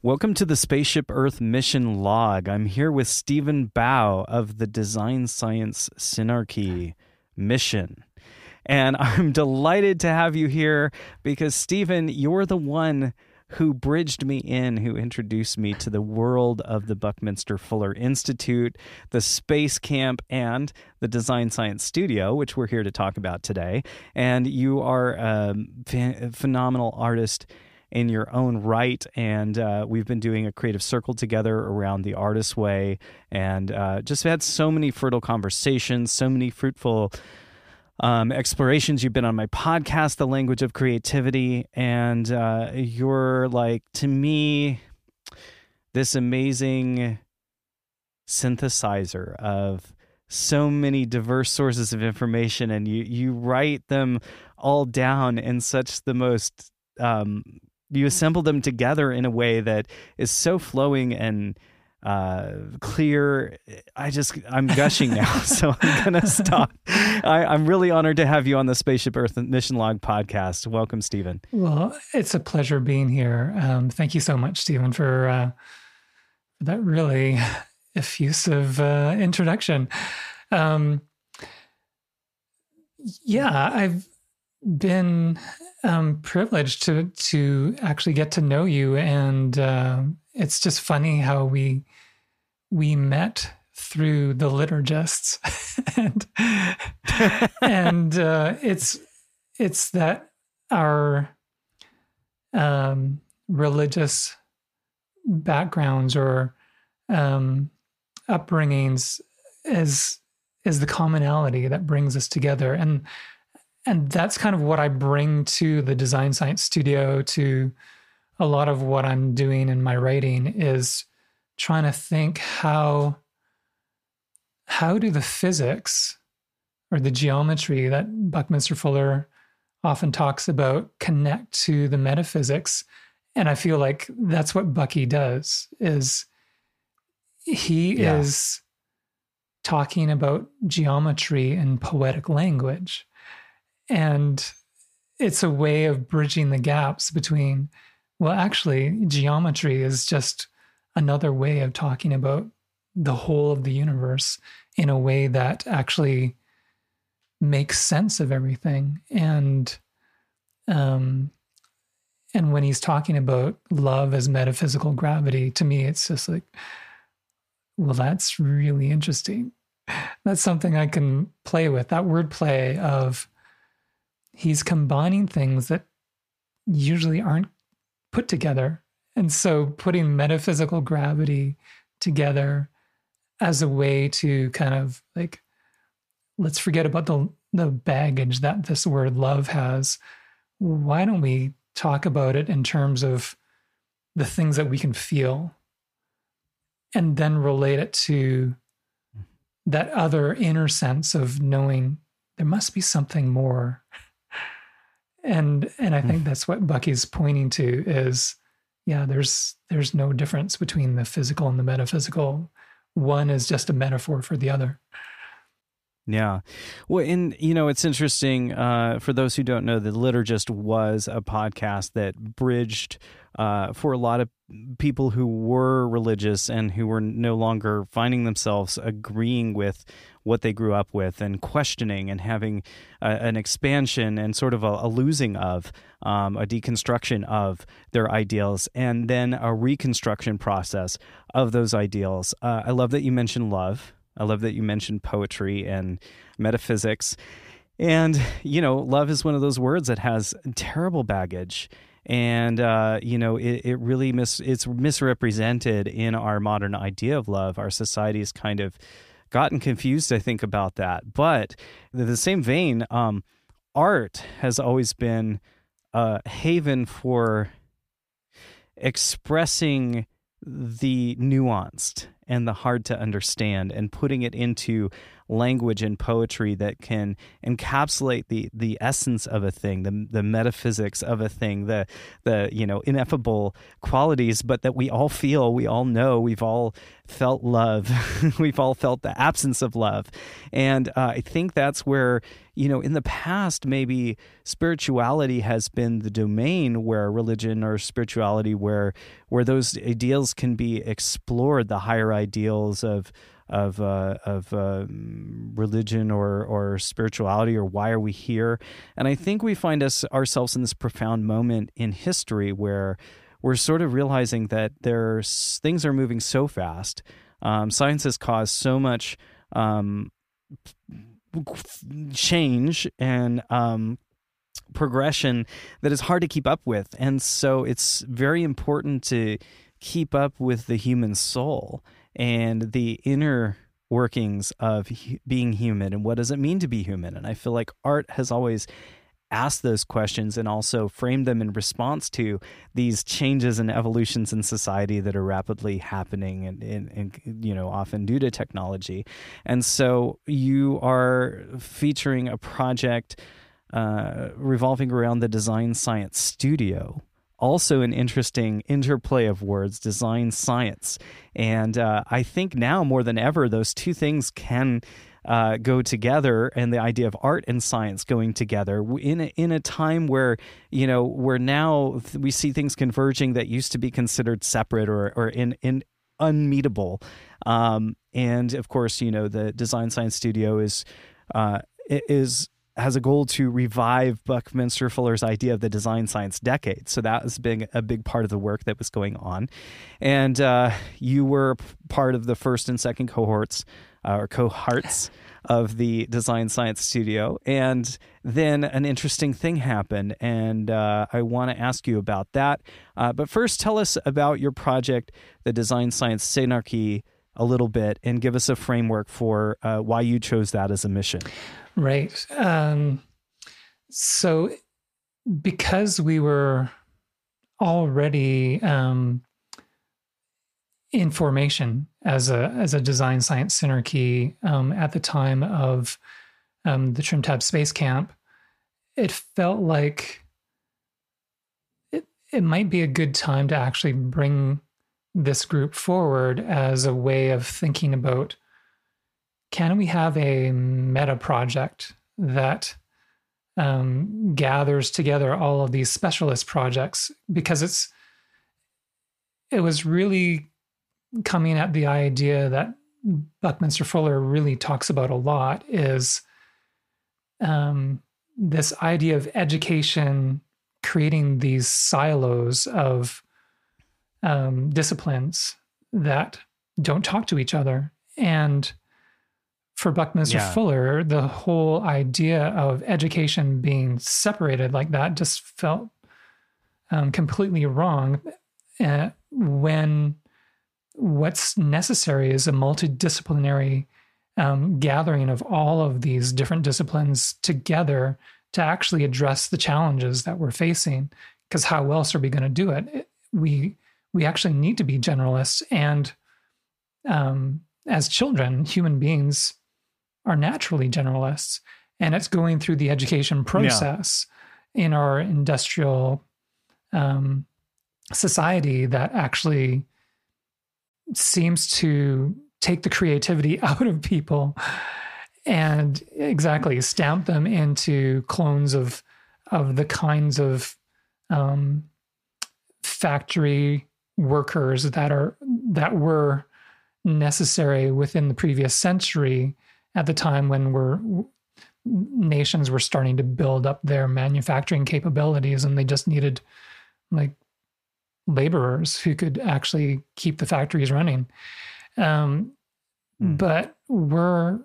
Welcome to the Spaceship Earth mission log. I'm here with Stephen Bau of the Design Science Synarchy mission. And I'm delighted to have you here because, Stephen, you're the one who bridged me in, who introduced me to the world of the Buckminster Fuller Institute, the Space Camp, and the Design Science Studio, which we're here to talk about today. And you are a phenomenal artist in your own right. And uh, we've been doing a creative circle together around the artist way and uh, just had so many fertile conversations, so many fruitful um, explorations. You've been on my podcast, The Language of Creativity, and uh, you're like, to me, this amazing synthesizer of so many diverse sources of information and you you write them all down in such the most um, you assemble them together in a way that is so flowing and uh, clear. I just I'm gushing now, so I'm gonna stop. I, am really honored to have you on the Spaceship Earth Mission Log podcast. Welcome, Stephen. Well, it's a pleasure being here. Um, thank you so much, Stephen, for uh, that really effusive uh, introduction. Um, yeah, I've been um, privileged to to actually get to know you, and uh, it's just funny how we we met through the liturgists, and and uh, it's it's that our um, religious backgrounds or um, upbringings is is the commonality that brings us together. And and that's kind of what I bring to the design science studio to a lot of what I'm doing in my writing is trying to think how how do the physics or the geometry that Buckminster Fuller often talks about connect to the metaphysics and I feel like that's what Bucky does is he yeah. is talking about geometry in poetic language and it's a way of bridging the gaps between, well, actually, geometry is just another way of talking about the whole of the universe in a way that actually makes sense of everything. And, um, and when he's talking about love as metaphysical gravity, to me, it's just like, well, that's really interesting. That's something I can play with. That wordplay of he's combining things that usually aren't put together. And so putting metaphysical gravity together as a way to kind of like, let's forget about the, the baggage that this word love has. Why don't we talk about it in terms of the things that we can feel and then relate it to that other inner sense of knowing there must be something more and and i think hmm. that's what bucky's pointing to is yeah there's there's no difference between the physical and the metaphysical one is just a metaphor for the other yeah. Well, and, you know, it's interesting uh, for those who don't know, The Liturgist was a podcast that bridged uh, for a lot of people who were religious and who were no longer finding themselves agreeing with what they grew up with and questioning and having a, an expansion and sort of a, a losing of um, a deconstruction of their ideals and then a reconstruction process of those ideals. Uh, I love that you mentioned love. I love that you mentioned poetry and metaphysics. And, you know, love is one of those words that has terrible baggage and uh, you know it, it really mis- it's misrepresented in our modern idea of love our society is kind of gotten confused, I think, about that. But the same vein, um, art has always been a haven for expressing the nuanced and the hard to understand and putting it into language and poetry that can encapsulate the the essence of a thing, the the metaphysics of a thing, the the you know ineffable qualities, but that we all feel, we all know, we've all felt love, we've all felt the absence of love, and uh, I think that's where you know in the past maybe spirituality has been the domain where religion or spirituality where where those ideals can be explored, the higher ideals of of uh, of uh, religion or or spirituality or why are we here? And I think we find us ourselves in this profound moment in history where we're sort of realizing that there's things are moving so fast. Um, science has caused so much um, change and um, progression that is hard to keep up with, and so it's very important to keep up with the human soul and the inner workings of being human and what does it mean to be human. And I feel like art has always asked those questions and also framed them in response to these changes and evolutions in society that are rapidly happening and, and, and, you know often due to technology and so you are featuring a project uh, revolving around the design science studio also an interesting interplay of words, design science. And uh, I think now more than ever, those two things can uh, go together, and the idea of art and science going together in a, in a time where you know where now we see things converging that used to be considered separate or or in in unmeetable. Um, and of course, you know the Design Science Studio is uh, is has a goal to revive Buckminster Fuller's idea of the design science decade. So that has been a big part of the work that was going on. And uh, you were part of the first and second cohorts uh, or cohorts of the design science studio. And then an interesting thing happened. And uh, I want to ask you about that. Uh, but first, tell us about your project, the Design Science Synarchy a little bit and give us a framework for uh, why you chose that as a mission. Right. Um, so, because we were already um, in formation as a as a design science synarchy um, at the time of um, the TrimTab Space Camp, it felt like it, it might be a good time to actually bring this group forward as a way of thinking about can we have a meta project that um, gathers together all of these specialist projects? Because it's it was really coming at the idea that Buckminster Fuller really talks about a lot is um, this idea of education creating these silos of um, disciplines that don't talk to each other. And for Buckminster yeah. Fuller, the whole idea of education being separated like that just felt um, completely wrong. Uh, when what's necessary is a multidisciplinary um, gathering of all of these different disciplines together to actually address the challenges that we're facing. Because how else are we going to do it? We we actually need to be generalists, and um, as children, human beings are naturally generalists. And it's going through the education process yeah. in our industrial um, society that actually seems to take the creativity out of people and exactly stamp them into clones of of the kinds of um, factory workers that are that were necessary within the previous century at the time when we're nations were starting to build up their manufacturing capabilities and they just needed like laborers who could actually keep the factories running um, mm. but we're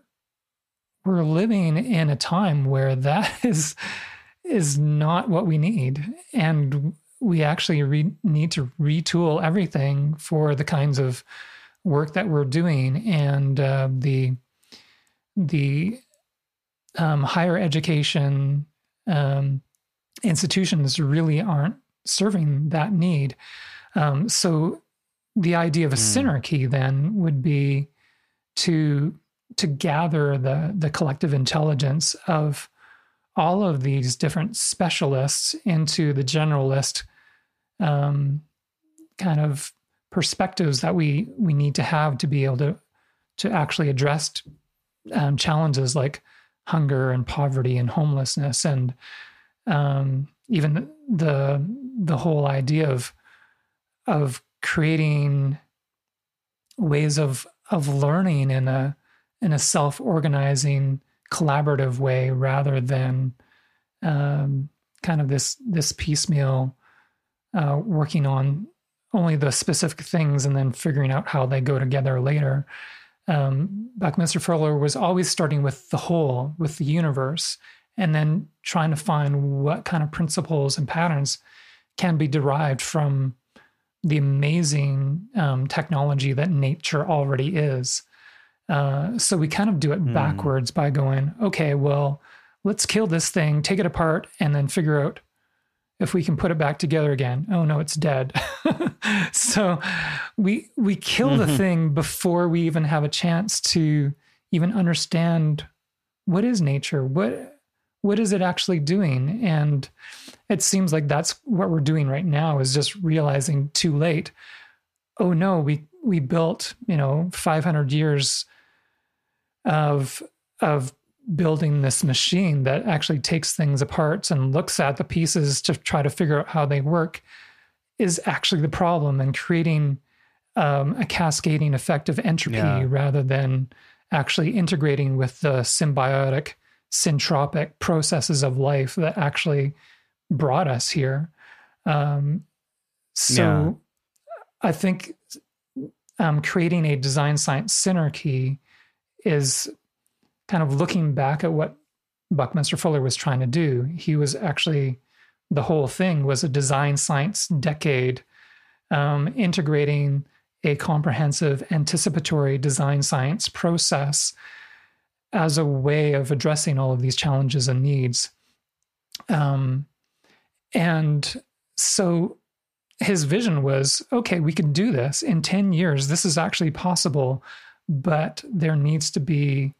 we're living in a time where that is is not what we need and we actually re- need to retool everything for the kinds of work that we're doing and uh, the the um, higher education um, institutions really aren't serving that need. Um, so the idea of a mm. synarchy then would be to to gather the the collective intelligence of all of these different specialists into the generalist um, kind of perspectives that we we need to have to be able to to actually address um, challenges like hunger and poverty and homelessness and um, even the the whole idea of of creating ways of of learning in a in a self organizing collaborative way rather than um, kind of this this piecemeal uh, working on only the specific things and then figuring out how they go together later. Um, Buckminster Fuller was always starting with the whole, with the universe, and then trying to find what kind of principles and patterns can be derived from the amazing um, technology that nature already is. Uh, so we kind of do it mm. backwards by going, okay, well, let's kill this thing, take it apart, and then figure out if we can put it back together again. Oh no, it's dead. so we we kill mm-hmm. the thing before we even have a chance to even understand what is nature, what what is it actually doing, and it seems like that's what we're doing right now is just realizing too late. Oh no, we we built you know 500 years of of building this machine that actually takes things apart and looks at the pieces to try to figure out how they work is actually the problem and creating um, a cascading effect of entropy yeah. rather than actually integrating with the symbiotic syntropic processes of life that actually brought us here um, so yeah. i think um, creating a design science synarchy is kind of looking back at what Buckminster Fuller was trying to do. He was actually, the whole thing was a design science decade, um, integrating a comprehensive anticipatory design science process as a way of addressing all of these challenges and needs. Um, and so his vision was okay, we can do this in 10 years. This is actually possible but there needs to be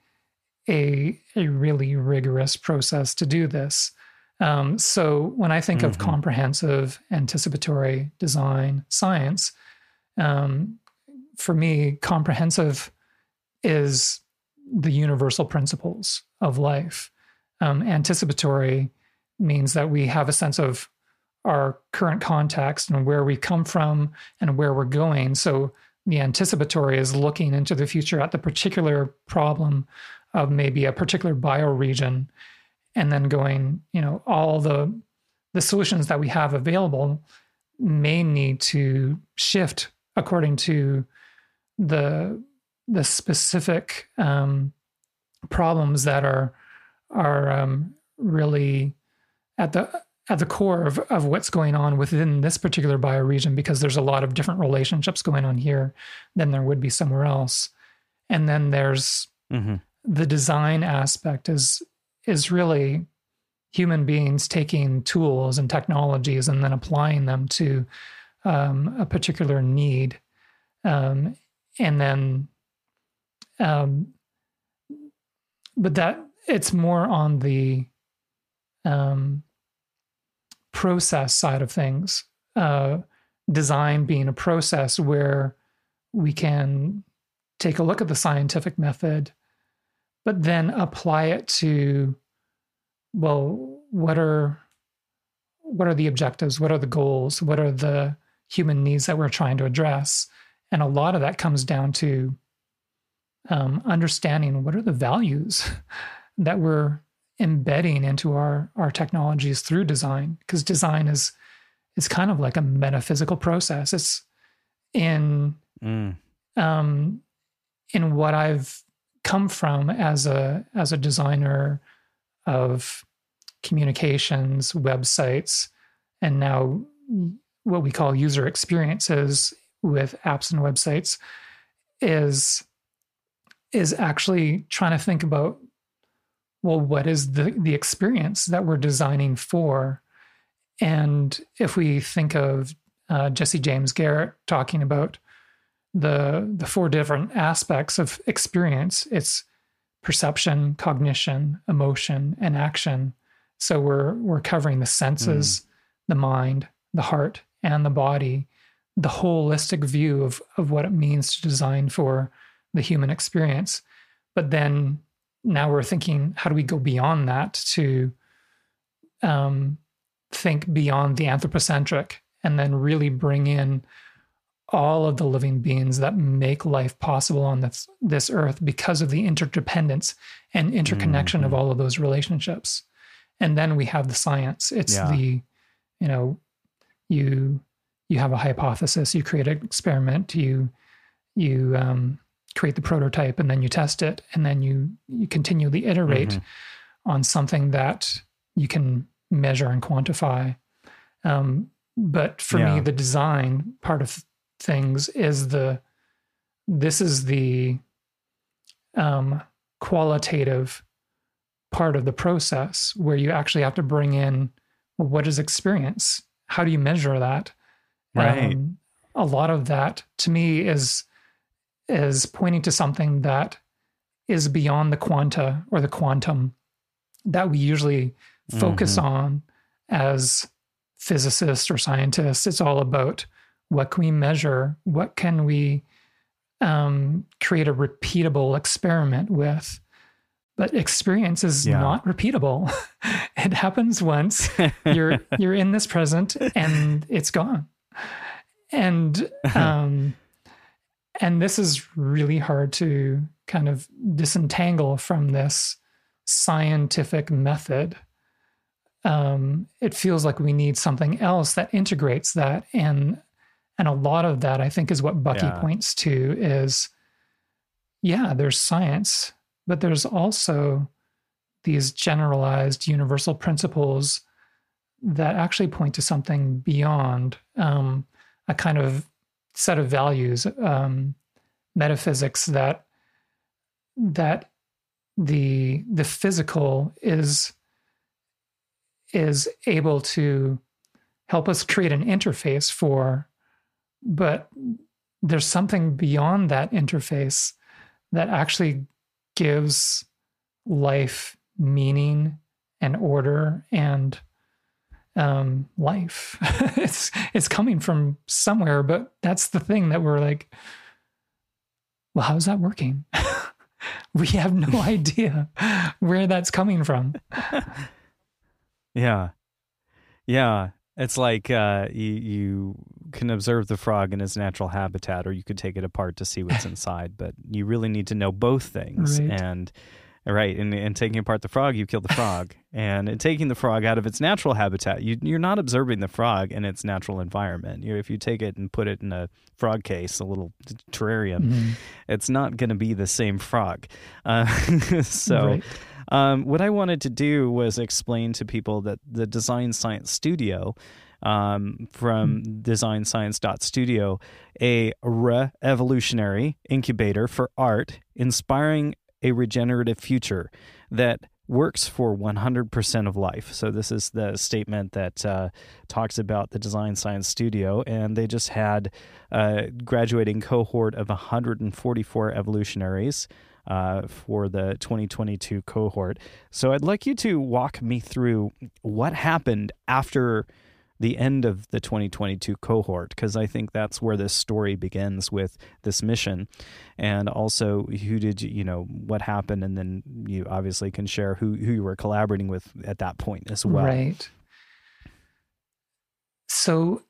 a a really rigorous process to do this. Um, so when I think mm-hmm. of comprehensive anticipatory design science, um, for me, comprehensive is the universal principles of life. Um, anticipatory means that we have a sense of our current context and where we come from and where we're going. So the anticipatory is looking into the future at the particular problem of maybe a particular bioregion and then going you know all the the solutions that we have available may need to shift according to the the specific um, problems that are are um, really at the at the core of, of what's going on within this particular bioregion because there's a lot of different relationships going on here than there would be somewhere else. And then there's mm-hmm. The design aspect is is really human beings taking tools and technologies and then applying them to um, a particular need. Um, and then, um, but that it's more on the um, process side of things, uh, design being a process where we can take a look at the scientific method, but then apply it to, well, what are what are the objectives? What are the goals? What are the human needs that we're trying to address? And a lot of that comes down to um, understanding what are the values that we're embedding into our our technologies through design because design is is kind of like a metaphysical process it's in mm. um in what i've come from as a as a designer of communications websites and now what we call user experiences with apps and websites is is actually trying to think about well, what is the, the experience that we're designing for? And if we think of uh, Jesse James Garrett talking about the the four different aspects of experience, it's perception, cognition, emotion, and action. So we're we're covering the senses, mm. the mind, the heart, and the body, the holistic view of of what it means to design for the human experience. But then now we're thinking, how do we go beyond that to um, think beyond the anthropocentric and then really bring in all of the living beings that make life possible on this this earth because of the interdependence and interconnection mm-hmm. of all of those relationships and then we have the science it's yeah. the you know you you have a hypothesis you create an experiment you you um, create the prototype and then you test it and then you you continually iterate mm-hmm. on something that you can measure and quantify um, but for yeah. me the design part of things is the this is the um, qualitative part of the process where you actually have to bring in well, what is experience? How do you measure that? Right. Um, a lot of that to me is is pointing to something that is beyond the quanta or the quantum that we usually focus mm-hmm. on as physicists or scientists. It's all about what can we measure? What can we um, create a repeatable experiment with? But experience is yeah. not repeatable. it happens once. you're you're in this present, and it's gone. And um, and this is really hard to kind of disentangle from this scientific method um, it feels like we need something else that integrates that and and a lot of that, I think, is what Bucky yeah. points to is yeah, there's science, but there's also these generalized universal principles that actually point to something beyond um, a kind of set of values, um, metaphysics that that the the physical is is able to help us create an interface for but there's something beyond that interface that actually gives life meaning and order and um, life. it's it's coming from somewhere, but that's the thing that we're like, well, how's that working? we have no idea where that's coming from. yeah, yeah. It's like uh, you you can observe the frog in its natural habitat, or you could take it apart to see what's inside. But you really need to know both things. Right. And right, and, and taking apart the frog, you kill the frog, and in taking the frog out of its natural habitat, you, you're not observing the frog in its natural environment. You, if you take it and put it in a frog case, a little terrarium, mm-hmm. it's not going to be the same frog. Uh, so. Right. Um, what I wanted to do was explain to people that the Design Science Studio um, from mm. designscience.studio, a re-evolutionary incubator for art, inspiring a regenerative future that works for 100% of life. So, this is the statement that uh, talks about the Design Science Studio. And they just had a graduating cohort of 144 evolutionaries uh, for the 2022 cohort. So I'd like you to walk me through what happened after the end of the 2022 cohort because I think that's where this story begins with this mission, and also who did you, you know what happened, and then you obviously can share who who you were collaborating with at that point as well. Right. So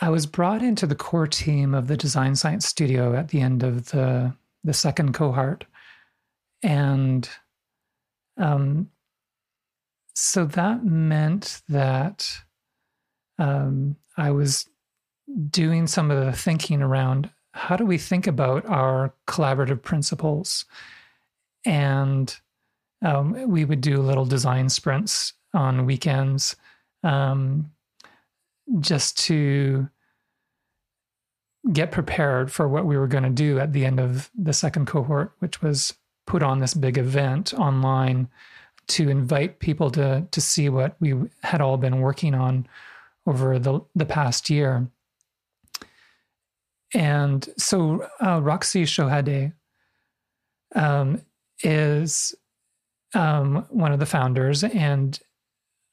I was brought into the core team of the Design Science Studio at the end of the the second cohort. And um, so that meant that um, I was doing some of the thinking around how do we think about our collaborative principles? And um, we would do little design sprints on weekends um, just to get prepared for what we were going to do at the end of the second cohort, which was put on this big event online to invite people to to see what we had all been working on over the the past year. And so uh, Roxy Shohade um, is um, one of the founders and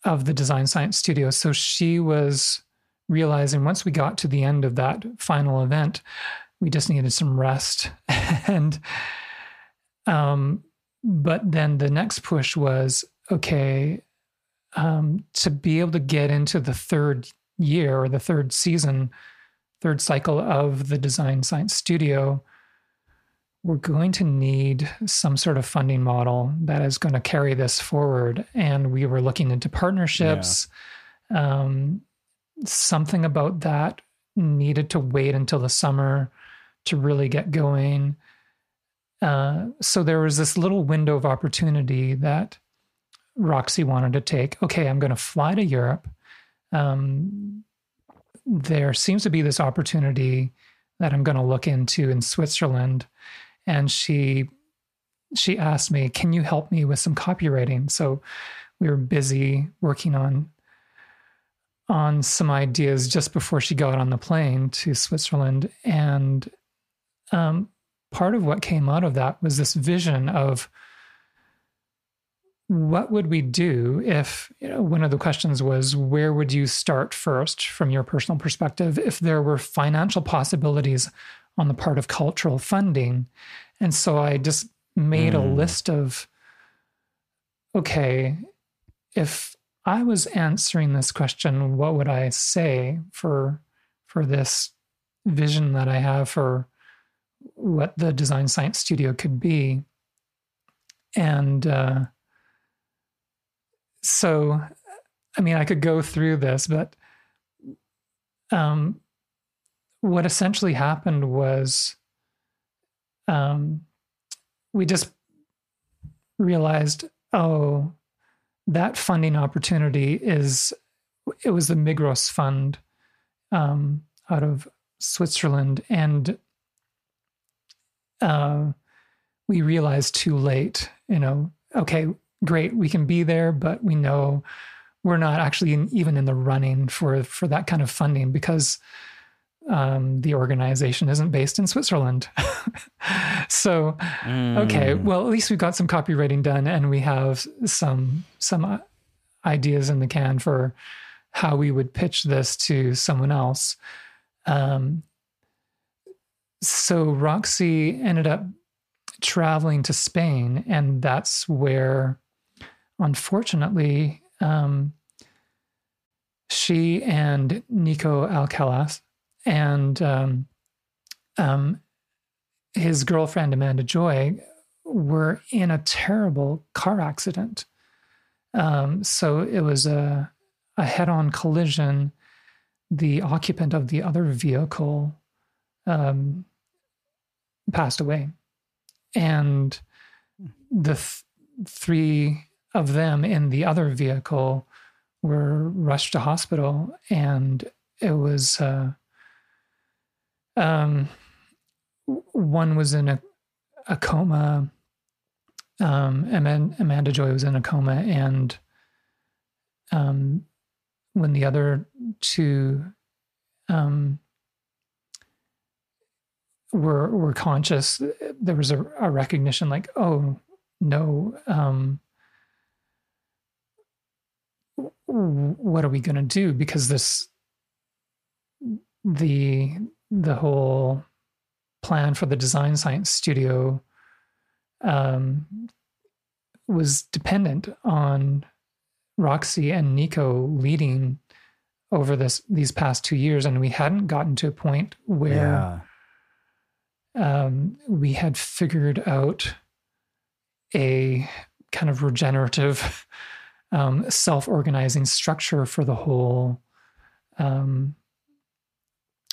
of the design science studio. So she was realizing once we got to the end of that final event, we just needed some rest. and um, but then the next push was okay, um, to be able to get into the third year or the third season, third cycle of the design science studio, we're going to need some sort of funding model that is going to carry this forward. And we were looking into partnerships. Yeah. Um, something about that needed to wait until the summer to really get going. Uh, so there was this little window of opportunity that Roxy wanted to take. Okay, I'm going to fly to Europe. Um, there seems to be this opportunity that I'm going to look into in Switzerland, and she she asked me, "Can you help me with some copywriting?" So we were busy working on on some ideas just before she got on the plane to Switzerland. And um, part of what came out of that was this vision of what would we do if you know, one of the questions was where would you start first from your personal perspective if there were financial possibilities on the part of cultural funding and so i just made mm. a hmm. list of okay if I was answering this question, what would I say for for this vision that I have for what the design science studio could be? And uh, so, I mean, I could go through this, but um, what essentially happened was um, we just realized, oh, that funding opportunity is it was the Migros fund um, out of Switzerland, and uh, we realized too late. You know, okay, great, we can be there, but we know we're not actually in, even in the running for for that kind of funding because um, the organization isn't based in Switzerland. so, mm. okay, well, at least we've got some copywriting done, and we have some some uh, ideas in the can for how we would pitch this to someone else. Um, so Roxy ended up traveling to Spain, and that's where, unfortunately, um, she and Nico Alcalas and um, um, his girlfriend Amanda Joy were in a terrible car accident. Um, so it was a, a head-on collision. The occupant of the other vehicle um, passed away, and the th- three of them in the other vehicle were rushed to hospital, and it was. Uh, um, one was in a, a coma. Um, Amanda Joy was in a coma, and um, when the other two um, were were conscious, there was a, a recognition, like, oh no, um, what are we going to do? Because this the the whole plan for the design science studio um, was dependent on Roxy and Nico leading over this these past two years, and we hadn't gotten to a point where yeah. um, we had figured out a kind of regenerative, um, self-organizing structure for the whole um,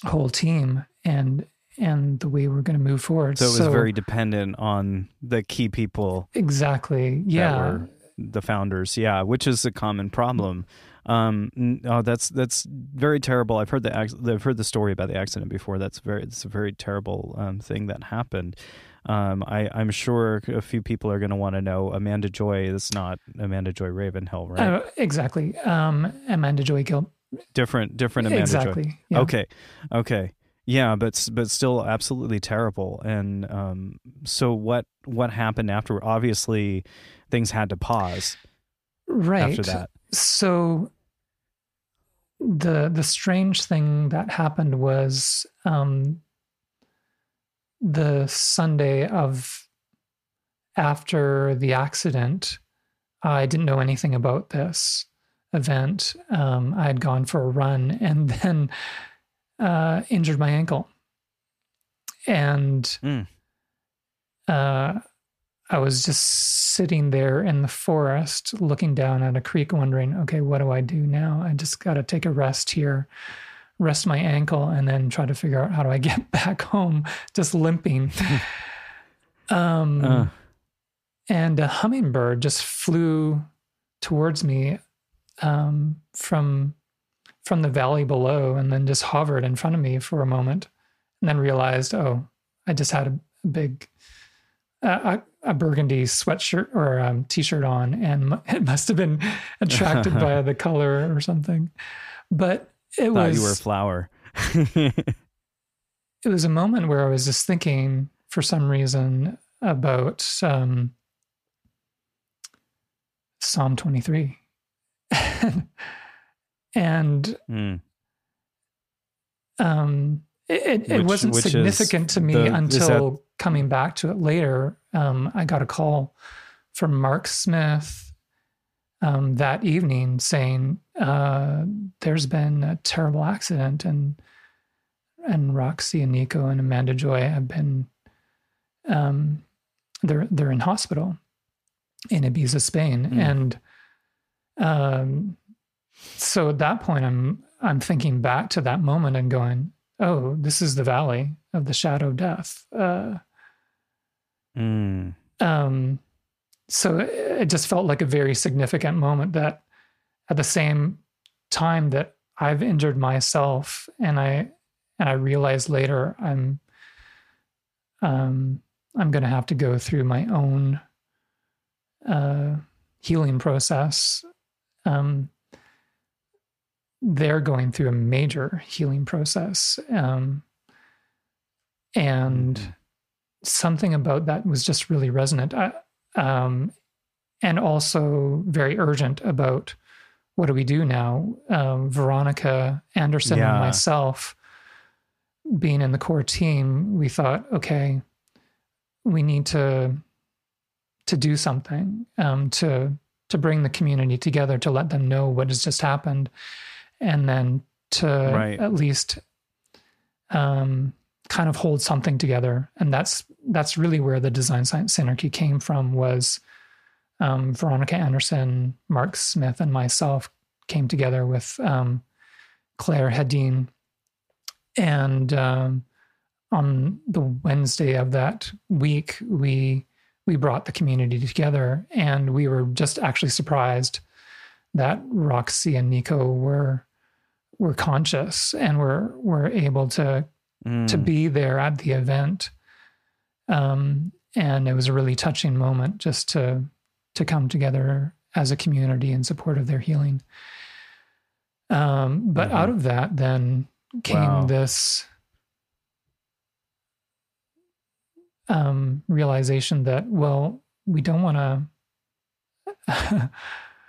whole team and and the way we're going to move forward. So it was so, very dependent on the key people. Exactly. Yeah. the founders. Yeah, which is a common problem. Um, oh, that's that's very terrible. I've heard the I've heard the story about the accident before. That's very it's a very terrible um, thing that happened. Um, I, I'm sure a few people are going to want to know Amanda Joy is not Amanda Joy Ravenhill, right? Uh, exactly. Um, Amanda Joy Gil- different different Amanda exactly. Joy. Yeah. Okay, okay. Yeah, but but still absolutely terrible. And um, so what what happened after? Obviously, things had to pause. Right after that. So the the strange thing that happened was um, the Sunday of after the accident. I didn't know anything about this event. Um, I had gone for a run and then uh, injured my ankle. And mm. uh, I was just sitting there in the forest looking down at a creek, wondering, okay, what do I do now? I just got to take a rest here, rest my ankle, and then try to figure out how do I get back home, just limping. um, uh. And a hummingbird just flew towards me um, from from the valley below and then just hovered in front of me for a moment and then realized, oh, I just had a, big, uh, a, a, burgundy sweatshirt or um, t-shirt on and it must have been attracted by the color or something. But it Thought was. you were a flower. it was a moment where I was just thinking for some reason about um, Psalm 23. and mm. um, it, it, which, wasn't significant to me the, until that... coming back to it later. Um, I got a call from Mark Smith um, that evening saying uh, there's been a terrible accident and and Roxy and Nico and Amanda Joy have been um, they're they're in hospital in Ibiza, Spain, mm. and um, so at that point i'm i'm thinking back to that moment and going oh this is the valley of the shadow of death uh, mm. um, so it just felt like a very significant moment that at the same time that i've injured myself and i and i realized later i'm um, i'm going to have to go through my own uh, healing process um, they're going through a major healing process. Um, and mm-hmm. something about that was just really resonant. I, um, and also very urgent about what do we do now? Um, Veronica Anderson yeah. and myself, being in the core team, we thought, okay, we need to to do something um, to to bring the community together to let them know what has just happened and then to right. at least um, kind of hold something together. And that's that's really where the Design Science Synarchy came from. Was um, Veronica Anderson, Mark Smith, and myself came together with um, Claire Hedin, and um, on the Wednesday of that week, we we brought the community together, and we were just actually surprised that Roxy and Nico were were conscious and were were able to mm. to be there at the event. Um, and it was a really touching moment just to to come together as a community in support of their healing. Um, but mm-hmm. out of that, then came wow. this um, realization that well, we don't want to.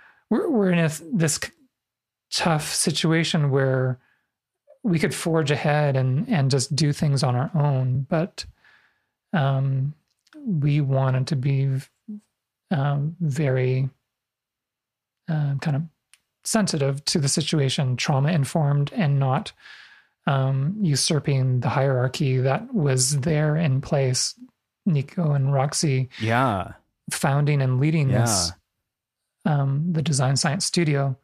we're we're in a, this tough situation where we could forge ahead and and just do things on our own, but um, we wanted to be um, very uh, kind of sensitive to the situation, trauma informed, and not um, usurping the hierarchy that was there in place. Nico and Roxy, yeah, founding and leading yeah. this um, the design science studio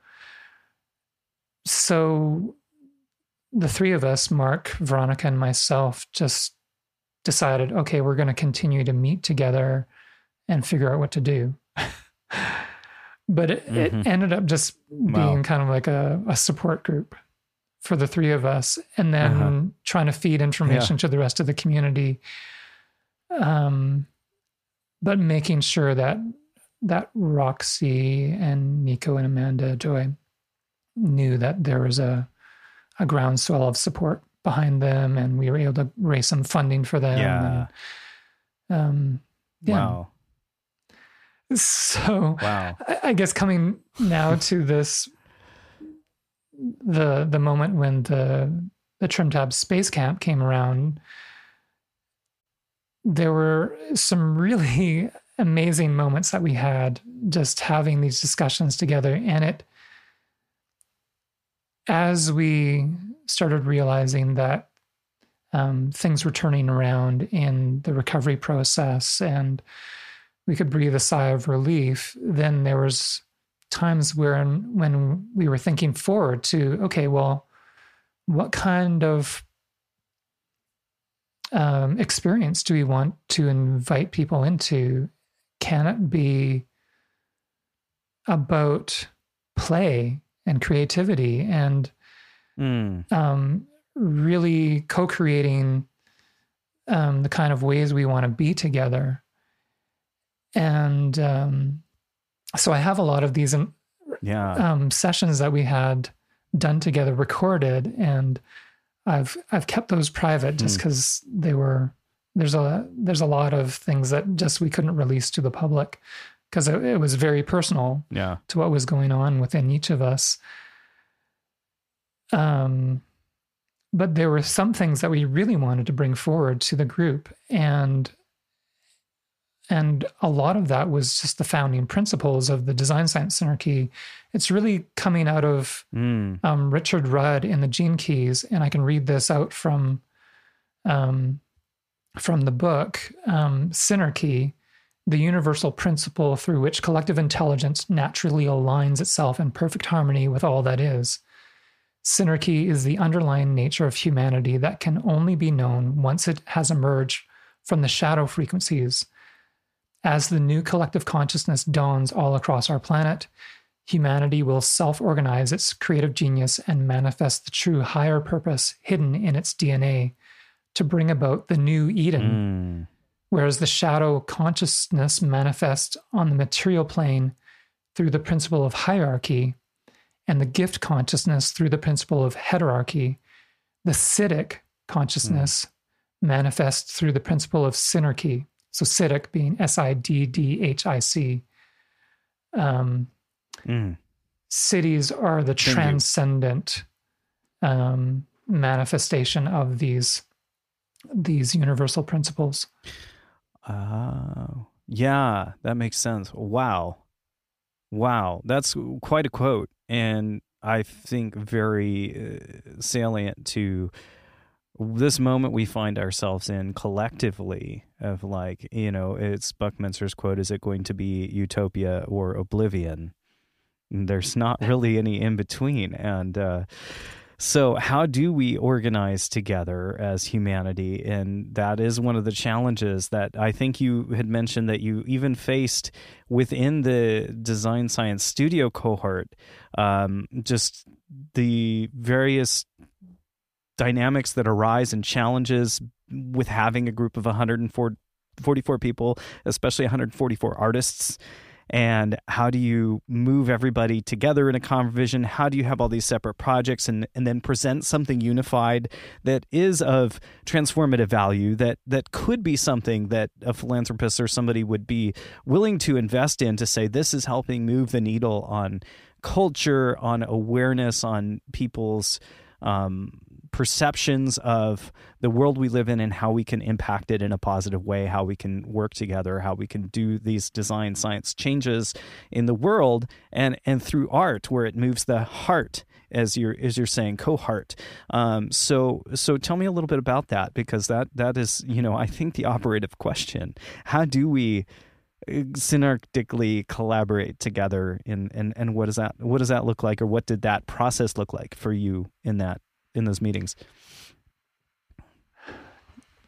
so the three of us, Mark, Veronica, and myself, just decided, okay, we're going to continue to meet together and figure out what to do. but it, mm-hmm. it, ended up just being wow. kind of like a, a, support group for the three of us, and then uh-huh. trying to feed information yeah. to the rest of the community. Um, but making sure that that Roxy and Nico and Amanda Joy knew that there was a, a groundswell of support behind them, and we were able to raise some funding for them. Yeah. And, um, yeah. Wow. So Wow. I, I guess coming now to this, the the moment when the the Trim Tab Space Camp came around, there were some really amazing moments that we had just having these discussions together, and it as we started realizing that um, things were turning around in the recovery process and we could breathe a sigh of relief then there was times where when we were thinking forward to okay well what kind of um, experience do we want to invite people into can it be about play and creativity and Mm. um, really co-creating um, the kind of ways we want to be together and um, so i have a lot of these um, Yeah. um, sessions that we had done together recorded and i've i've kept those private just Hmm. because they were there's a there's a lot of things that just we couldn't release to the public because it, it was very personal yeah. to what was going on within each of us. Um, but there were some things that we really wanted to bring forward to the group, and and a lot of that was just the founding principles of the Design Science Synarchy. It's really coming out of Mm. um, Richard Rudd in the Gene Keys, and I can read this out from um, from the book um, Synarchy, the universal principle through which collective intelligence naturally aligns itself in perfect harmony with all that is. Synarchy is the underlying nature of humanity that can only be known once it has emerged from the shadow frequencies. As the new collective consciousness dawns all across our planet, humanity will self organize its creative genius and manifest the true higher purpose hidden in its DNA to bring about the new Eden, Mm. whereas the shadow consciousness manifests on the material plane through the principle of hierarchy and the gift consciousness through the principle of heterarchy. The Siddhic consciousness manifests through the principle of synarchy. So Siddhic being S I D D H I C. Um, Mm. Siddhis are the Thank transcendent um, manifestation of these these universal principles. Oh, yeah, that makes sense. Wow. Wow. That's quite a quote. And I think very uh, salient to this moment we find ourselves in collectively of like, you know, it's Buckminster's quote is it going to be utopia or oblivion? And there's not really any in between. And, uh, so, how do we organize together as humanity? And that is one of the challenges that I think you had mentioned that you even faced within the design science studio cohort. Um, just the various dynamics that arise and challenges with having a group of 144 people, especially 144 artists. And how do you move everybody together in a common vision how do you have all these separate projects and, and then present something unified that is of transformative value that that could be something that a philanthropist or somebody would be willing to invest in to say this is helping move the needle on culture on awareness on people's um, perceptions of the world we live in and how we can impact it in a positive way, how we can work together, how we can do these design science changes in the world and and through art where it moves the heart as you're as you're saying cohort. Um, so so tell me a little bit about that because that that is you know I think the operative question. How do we synarchically collaborate together in and and what does that what does that look like or what did that process look like for you in that in those meetings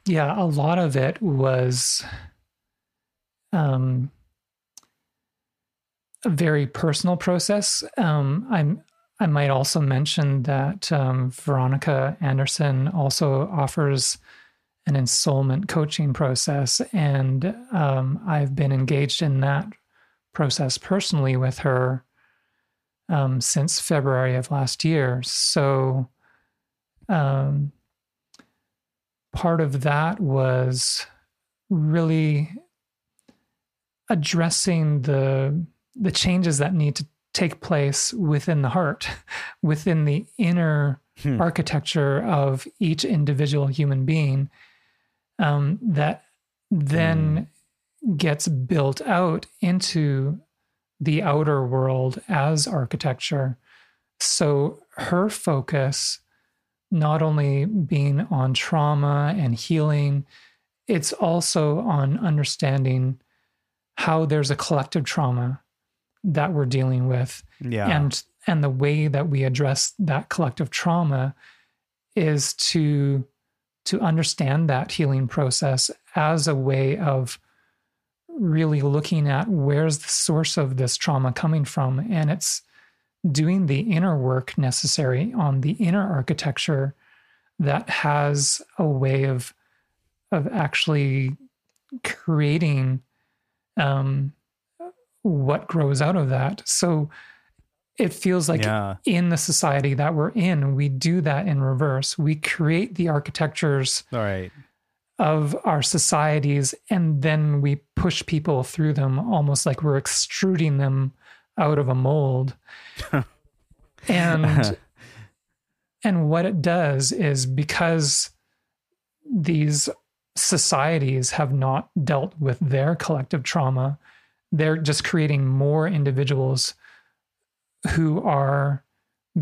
Yeah, a lot of it was um, a very personal process. Um, I'm. I might also mention that um, Veronica Anderson also offers an ensoulment coaching process, and um, I've been engaged in that process personally with her um, since February of last year. So, um, part of that was really addressing the the changes that need to take place within the heart, within the inner Hmm. architecture of each individual human being, um, that then gets built out into the outer world as architecture. So her focus, not only being on trauma and healing, it's also on understanding how there's a collective trauma that we're dealing with Yeah. and and the way that we address that collective trauma is to to understand that healing process as a way of really looking at where's the source of this trauma coming from and it's doing the inner work necessary on the inner architecture that has a way of of actually creating um, what grows out of that so it feels like yeah. in the society that we're in, we do that in reverse. We create the architectures right. of our societies and then we push people through them almost like we're extruding them out of a mold. and and what it does is because these societies have not dealt with their collective trauma, they're just creating more individuals who are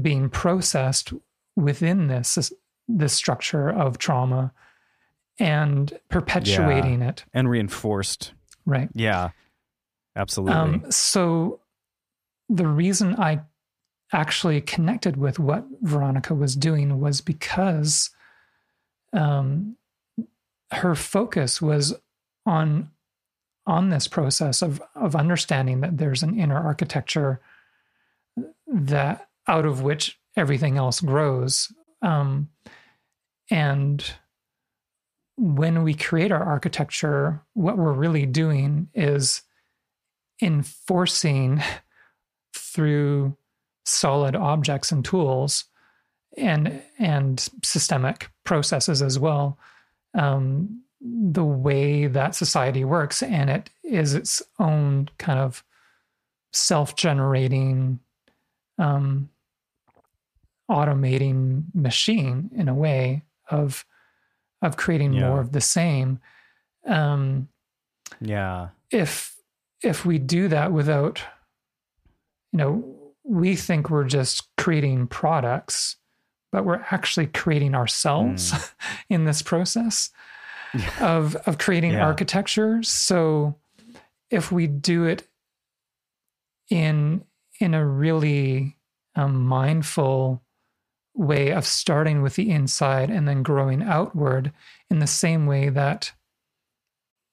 being processed within this this structure of trauma and perpetuating it and reinforced. right Yeah. Absolutely. um, so the reason i actually connected with what veronica was doing was because um, her focus was on on this process of of understanding that there's an inner architecture that out of which everything else grows. Um, and when we create our architecture what we're really doing is enforcing through solid objects and tools and and systemic processes as well um, the way that society works and it is its own kind of self-generating um, automating machine in a way of of creating Yeah. more of the same um, yeah. if if we do that without you know we think we're just creating products but we're actually creating ourselves in this process of of creating Yeah. architecture so if we do it in in a really um, mindful way of starting with the inside and then growing outward in the same way that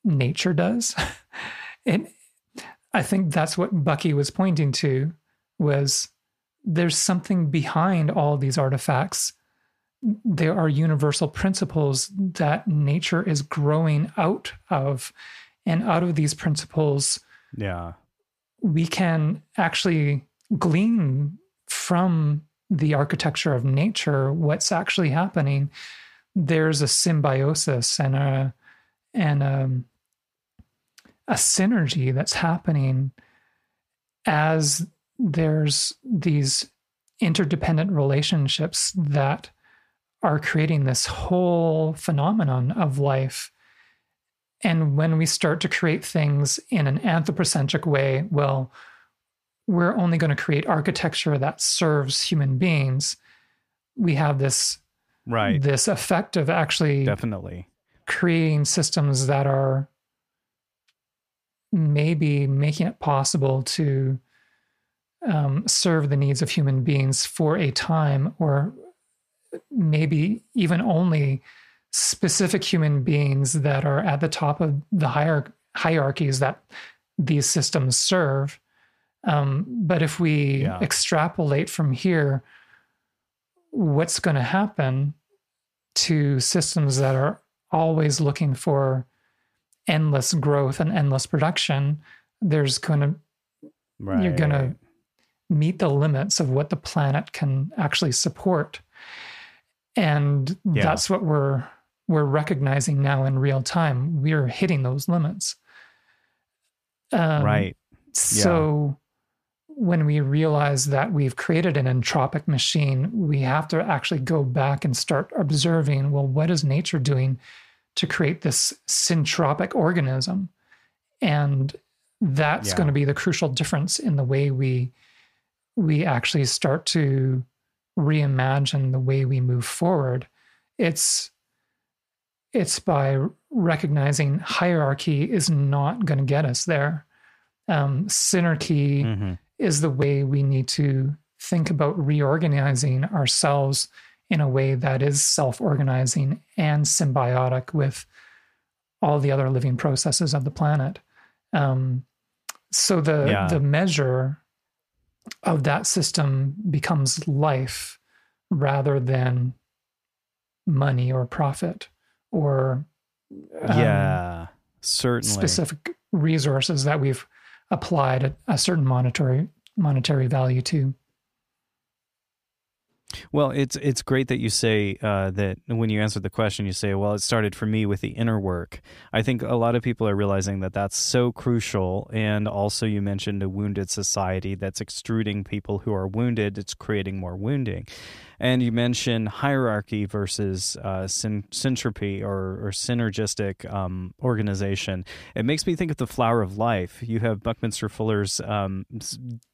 nature does and i think that's what bucky was pointing to was there's something behind all these artifacts. There are universal principles that nature is growing out of. And out of these principles Yeah. we can actually glean from the architecture of nature what's actually happening. There's a symbiosis and a and a, a synergy that's happening as there's these interdependent relationships that are creating this whole phenomenon of life and when we start to create things in an anthropocentric way, well, we're only going to create architecture that serves human beings. We have this Right. this effect of actually Definitely. creating systems that are maybe making it possible to um, serve the needs of human beings for a time, or maybe even only specific human beings that are at the top of the hierarch- hierarchies that these systems serve. Um, but if we Yeah. extrapolate from here, what's going to happen to systems that are always looking for endless growth and endless production? There's going to Right. you're going to meet the limits of what the planet can actually support. And Yeah. that's what we're we're recognizing now in real time we're hitting those limits. Um, right. So when we realize that we've created an entropic machine, we have to actually go back and start observing well, what is nature doing to create this syntropic organism? And that's yeah. going to be the crucial difference in the way we we actually start to reimagine the way we move forward. It's it's by recognizing hierarchy is not going to get us there. Um, synarchy mm-hmm is the way we need to think about reorganizing ourselves in a way that is self organizing and symbiotic with all the other living processes of the planet. Um, so the yeah. the measure of that system becomes life rather than money or profit or um, yeah certainly specific resources that we've applied a, a certain monetary monetary value to. Well, it's it's great that you say uh, that when you answer the question, you say, "Well, it started for me with the inner work." I think a lot of people are realizing that that's so crucial. And also, you mentioned a wounded society that's extruding people who are wounded. It's creating more wounding. And you mentioned hierarchy versus uh, syn- syntropy or, or synergistic um, organization. It makes me think of the flower of life. You have Buckminster Fuller's um,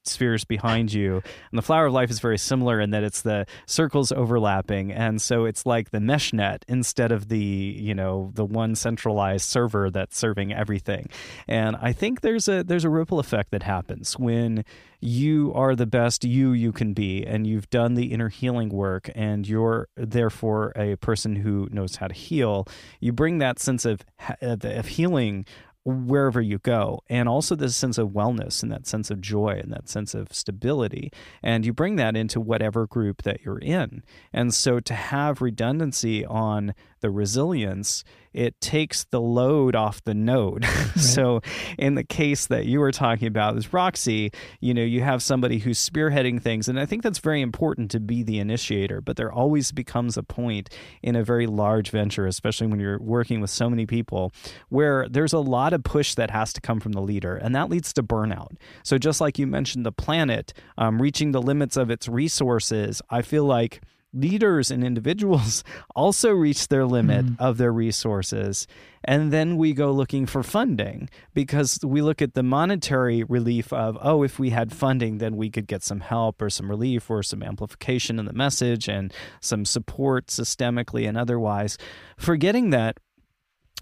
spheres behind you, and the flower of life is very similar in that it's the circles overlapping, and so it's like the mesh net instead of the you know the one centralized server that's serving everything. And I think there's a there's a ripple effect that happens when you are the best you you can be and you've done the inner healing work and you're therefore a person who knows how to heal you bring that sense of of healing wherever you go. And also this sense of wellness and that sense of joy and that sense of stability. And you bring that into whatever group that you're in. And so to have redundancy on the resilience it takes the load off the node. Right. so in the case that you were talking about with Roxy, you know, you have somebody who's spearheading things. And I think that's very important to be the initiator, but there always becomes a point in a very large venture, especially when you're working with so many people, where there's a lot of push that has to come from the leader and that leads to burnout. So just like you mentioned the planet um, reaching the limits of its resources, I feel like leaders and individuals also reach their limit mm. of their resources. And then we go looking for funding because we look at the monetary relief of, oh, if we had funding, then we could get some help or some relief or some amplification in the message and some support systemically and otherwise. Forgetting that,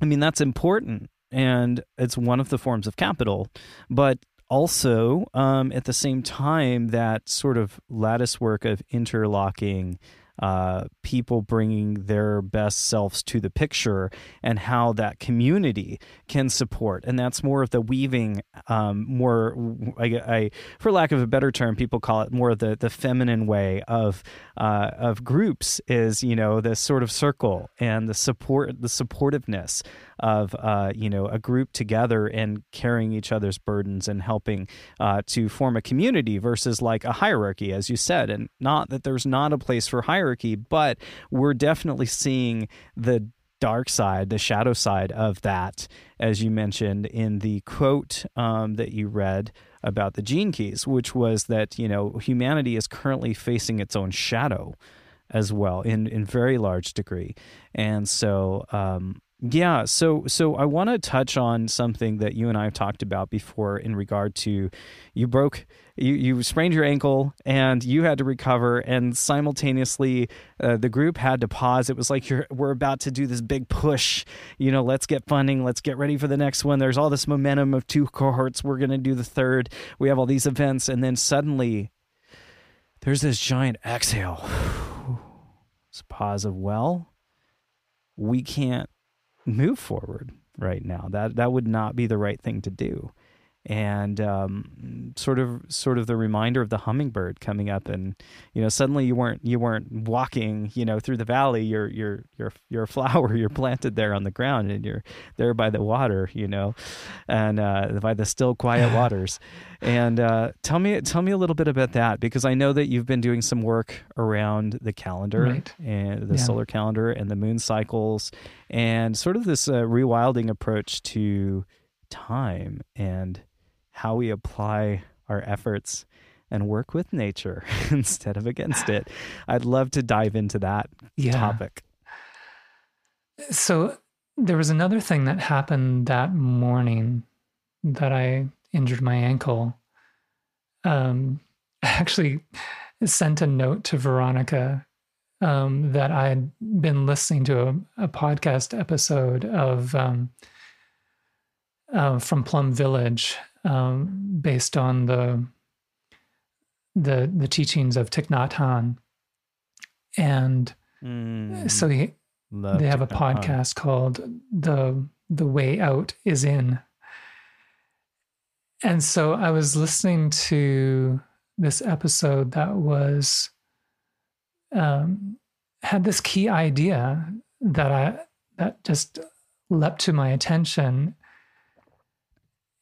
I mean, that's important and it's one of the forms of capital. But also, um, at the same time, that sort of lattice work of interlocking uh, people bringing their best selves to the picture and how that community can support. And that's more of the weaving, um, more, I, I, for lack of a better term, people call it more the, the feminine way of, uh, of groups is, you know, the sort of circle and the support, the supportiveness of uh, you know a group together and carrying each other's burdens and helping uh, to form a community versus like a hierarchy, as you said. And not that there's not a place for hierarchy, but we're definitely seeing the dark side, the shadow side of that, as you mentioned in the quote um, that you read about the gene keys, which was that you know humanity is currently facing its own shadow as well in in very large degree, and so um, yeah, so so I want to touch on something that you and I have talked about before in regard to you broke you you sprained your ankle and you had to recover and simultaneously uh, the group had to pause. It was like you're we're about to do this big push, you know, let's get funding, let's get ready for the next one. There's all this momentum of two cohorts, we're going to do the third. We have all these events and then suddenly there's this giant exhale. It's a pause of well, we can't move forward right now. That that would not be the right thing to do. And um, sort of sort of the reminder of the hummingbird coming up and you know suddenly you weren't you weren't walking you know through the valley you're you're you're you're a flower you're planted there on the ground and you're there by the water you know and uh, by the still quiet waters and uh, tell me tell me a little bit about that because I know that you've been doing some work around the calendar right. and the Yeah. solar calendar and the moon cycles and sort of this uh, rewilding approach to time and how we apply our efforts and work with nature instead of against it. I'd love to dive into that Yeah. topic. So there was another thing that happened that morning that I injured my ankle. Um, I actually sent a note to Veronica um, that I had been listening to a, a podcast episode of um, uh, from Plum Village, um, based on the the the teachings of Thich Nhat Hanh, and Mm, so he, they have a Thich Nhat Hanh. podcast called the the way out is in. And so i was listening to this episode that was um had this key idea that i that just leapt to my attention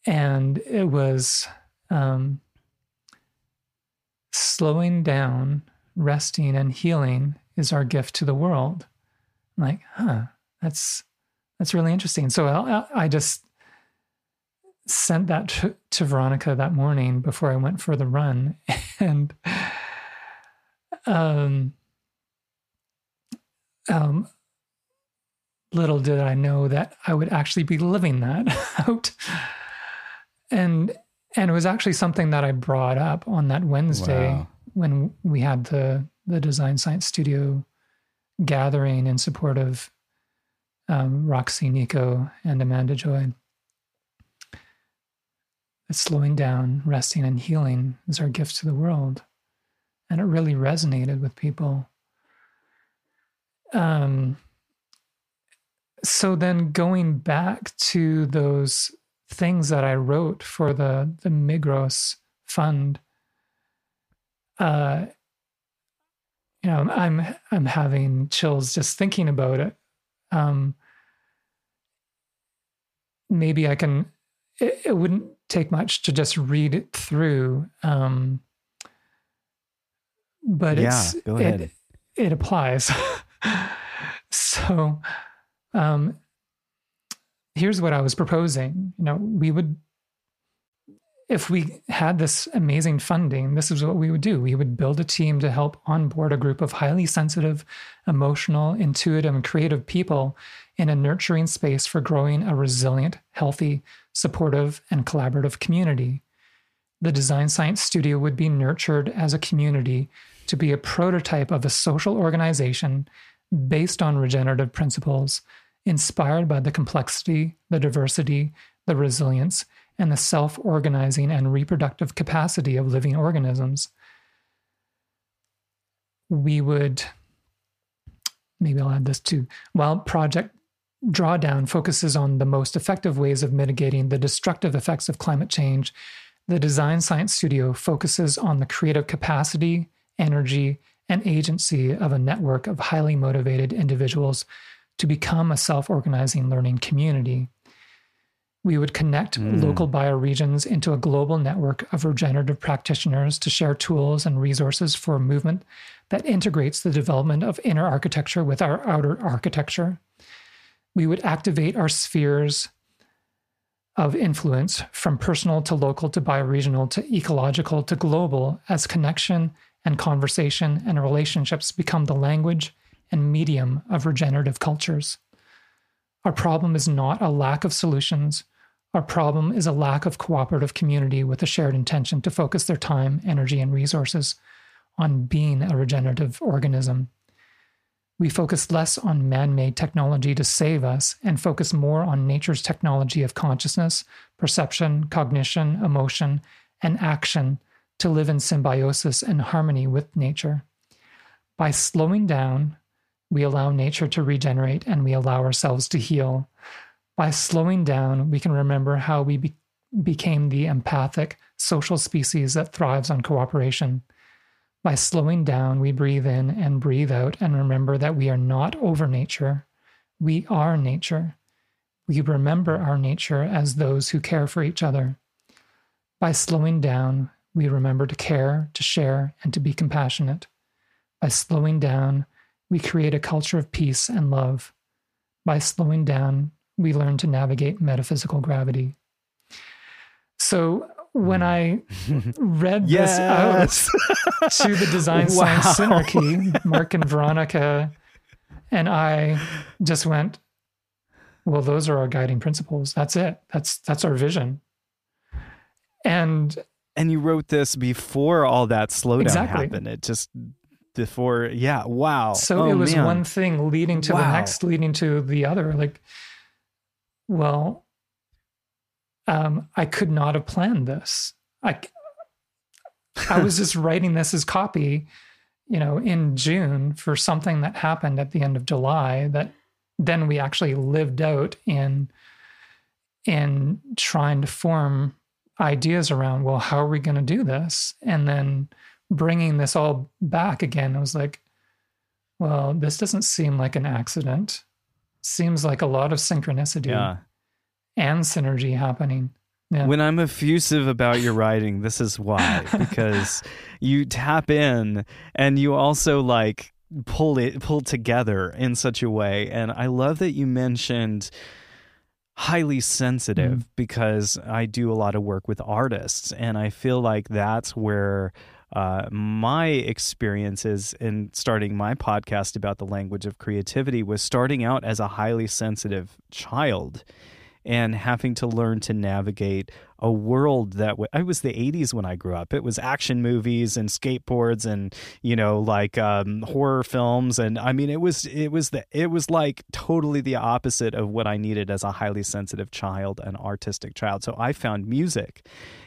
and it was um slowing down resting and healing is our gift to the world. I'm like, huh, that's that's really interesting. So I, I just sent that to, to Veronica that morning before I went for the run, and um, um, little did I know that I would actually be living that out, and and it was actually something that I brought up on that Wednesday Wow. when we had the the Design Science Studio gathering in support of um, Roxy Nico and Amanda Joy. That slowing down, resting, and healing is our gift to the world. And it really resonated with people. Um, so then going back to those things that I wrote for the, the Migros fund, uh, you know, I'm I'm having chills just thinking about it. Um, maybe I can. It, it wouldn't take much to just read it through, um, but Yeah, it's it it applies. so, um, here's what I was proposing. You know, we would if we had this amazing funding, this is what we would do. We would build a team to help onboard a group of highly sensitive, emotional, intuitive, and creative people in a nurturing space for growing a resilient, healthy, supportive, and collaborative community. The Design Science Studio would be nurtured as a community to be a prototype of a social organization based on regenerative principles, inspired by the complexity, the diversity, the resilience, and the self organizing and reproductive capacity of living organisms. We would, maybe I'll add this too. While Project Drawdown focuses on the most effective ways of mitigating the destructive effects of climate change, the Design Science Studio focuses on the creative capacity, energy, and agency of a network of highly motivated individuals to become a self organizing learning community. We would connect Mm. local bioregions into a global network of regenerative practitioners to share tools and resources for a movement that integrates the development of inner architecture with our outer architecture. We would activate our spheres of influence from personal to local to bioregional to ecological to global as connection and conversation and relationships become the language and medium of regenerative cultures. Our problem is not a lack of solutions. Our problem is a lack of cooperative community with a shared intention to focus their time, energy, and resources on being a regenerative organism. We focus less on man made technology to save us and focus more on nature's technology of consciousness, perception, cognition, emotion, and action to live in symbiosis and harmony with nature. By slowing down, we allow nature to regenerate and we allow ourselves to heal. By slowing down, we can remember how we be- became the empathic social species that thrives on cooperation. By slowing down, we breathe in and breathe out and remember that we are not over nature. We are nature. We remember our nature as those who care for each other. By slowing down, we remember to care, to share, and to be compassionate. By slowing down, we create a culture of peace and love. By slowing down, we learn to navigate metaphysical gravity. So when hmm. I read this out to the Design wow. Science Synarchy, Mark and Veronica, and I just went, well, those are our guiding principles. That's it. That's that's our vision. And and you wrote this before all that slowdown exactly. happened. It just before, yeah, wow. So oh, it was man. one thing leading to wow. the next, leading to the other. Like, well, um, I could not have planned this. I, I was just writing this as copy, you know, in June for something that happened at the end of July that then we actually lived out in in trying to form ideas around well how are we going to do this and then bringing this all back again I was like well this doesn't seem like an accident seems like a lot of synchronicity yeah. and synergy happening yeah. When I'm effusive about your writing, this is why because you tap in and you also like pull it pull together in such a way and I love that you mentioned highly sensitive mm. because I do a lot of work with artists and I feel like that's where uh, my experiences in starting my podcast about the language of creativity was starting out as a highly sensitive child and having to learn to navigate a world that w- it was the 80s when I grew up. It was action movies and skateboards and you know like um, horror films and I mean it was it was the it was like totally the opposite of what I needed as a highly sensitive child, an artistic child. So I found music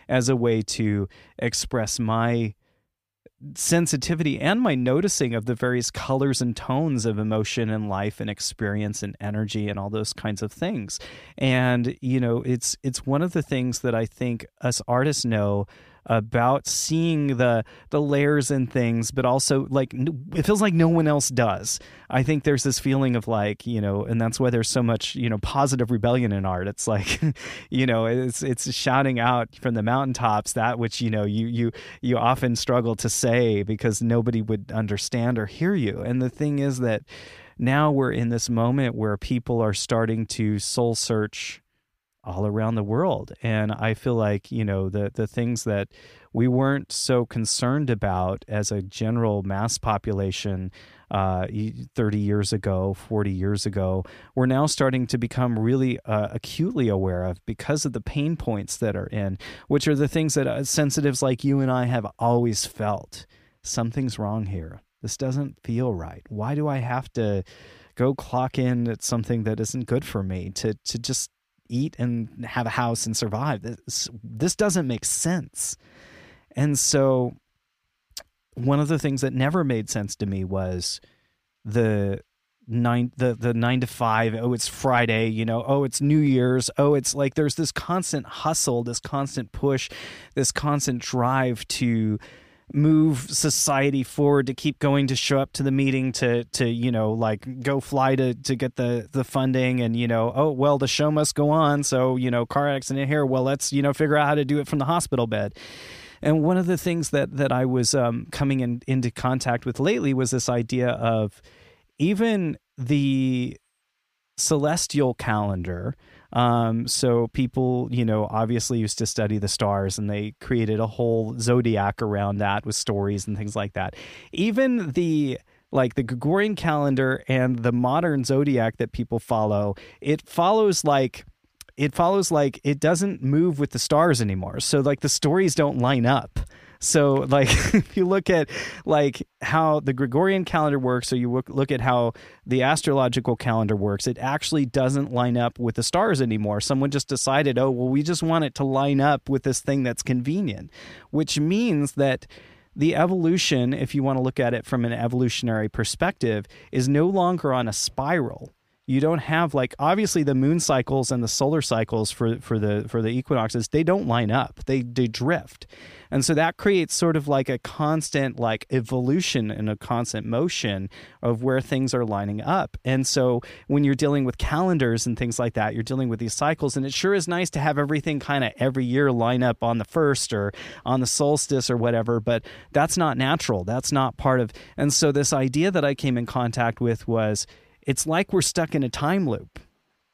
as a way to express my sensitivity and my noticing of the various colors and tones of emotion and life and experience and energy and all those kinds of things. And you know it's it's one of the things that i think us artists know about seeing the the layers and things but also like it feels like no one else does. I think there's this feeling of like you know and that's why there's so much you know positive rebellion in art. It's like you know it's it's shouting out from the mountaintops that which you know you you you often struggle to say because nobody would understand or hear you. And the thing is that now we're in this moment where people are starting to soul search all around the world. And I feel like, you know, the the things that we weren't so concerned about as a general mass population uh, 30 years ago, 40 years ago, we're now starting to become really uh, acutely aware of because of the pain points that are in, which are the things that uh, sensitives like you and I have always felt. Something's wrong here. This doesn't feel right. Why do I have to go clock in at something that isn't good for me to to just eat and have a house and survive. This, this doesn't make sense. And so one of the things that never made sense to me was the nine the the nine to five oh it's friday you know oh it's new year's oh it's like there's this constant hustle this constant push this constant drive to move society forward to keep going to show up to the meeting to to you know like go fly to to get the the funding and you know oh well the show must go on so you know car accident here well let's you know figure out how to do it from the hospital bed. And one of the things that that I was um, coming in, into contact with lately was this idea of even the celestial calendar um, so people, you know, obviously used to study the stars and they created a whole zodiac around that with stories and things like that. Even the like the Gregorian calendar and the modern zodiac that people follow, it follows like it follows like it doesn't move with the stars anymore. So like the stories don't line up. So, like, if you look at like how the Gregorian calendar works, or you look, look at how the astrological calendar works, it actually doesn't line up with the stars anymore. Someone just decided, oh, well, we just want it to line up with this thing that's convenient, which means that the evolution, if you want to look at it from an evolutionary perspective, is no longer on a spiral You don't have like obviously the moon cycles and the solar cycles for for the for the equinoxes. They don't line up. They they drift. And so that creates sort of like a constant like evolution and a constant motion of where things are lining up. And so when you're dealing with calendars and things like that, you're dealing with these cycles and it sure is nice to have everything kind of every year line up on the first or on the solstice or whatever, but that's not natural. That's not part of And so this idea that I came in contact with was it's like we're stuck in a time loop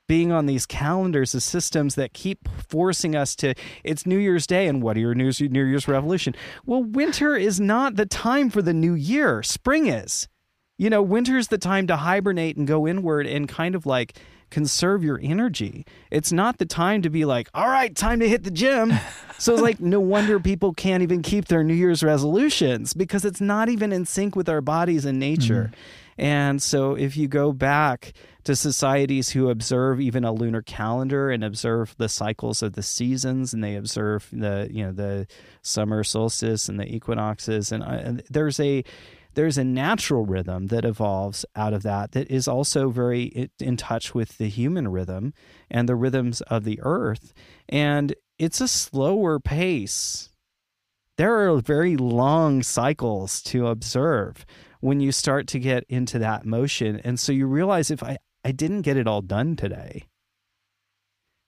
being on these calendars the systems that keep forcing us to it's new year's day and what are your new, new year's revolution? Well winter is not the time for the new year. Spring is. You know winter's the time to hibernate and go inward and kind of like conserve your energy. It's not the time to be like all right time to hit the gym. So it's like no wonder people can't even keep their new year's resolutions because it's not even in sync with our bodies and nature. Mm. And so if you go back to societies who observe even a lunar calendar and observe the cycles of the seasons and they observe the you know the summer solstice and the equinoxes. And, uh, and there's a there's a natural rhythm that evolves out of that that is also very in touch with the human rhythm and the rhythms of the earth. And it's a slower pace. There are very long cycles to observe when you start to get into that motion. And so you realize if I, I didn't get it all done today,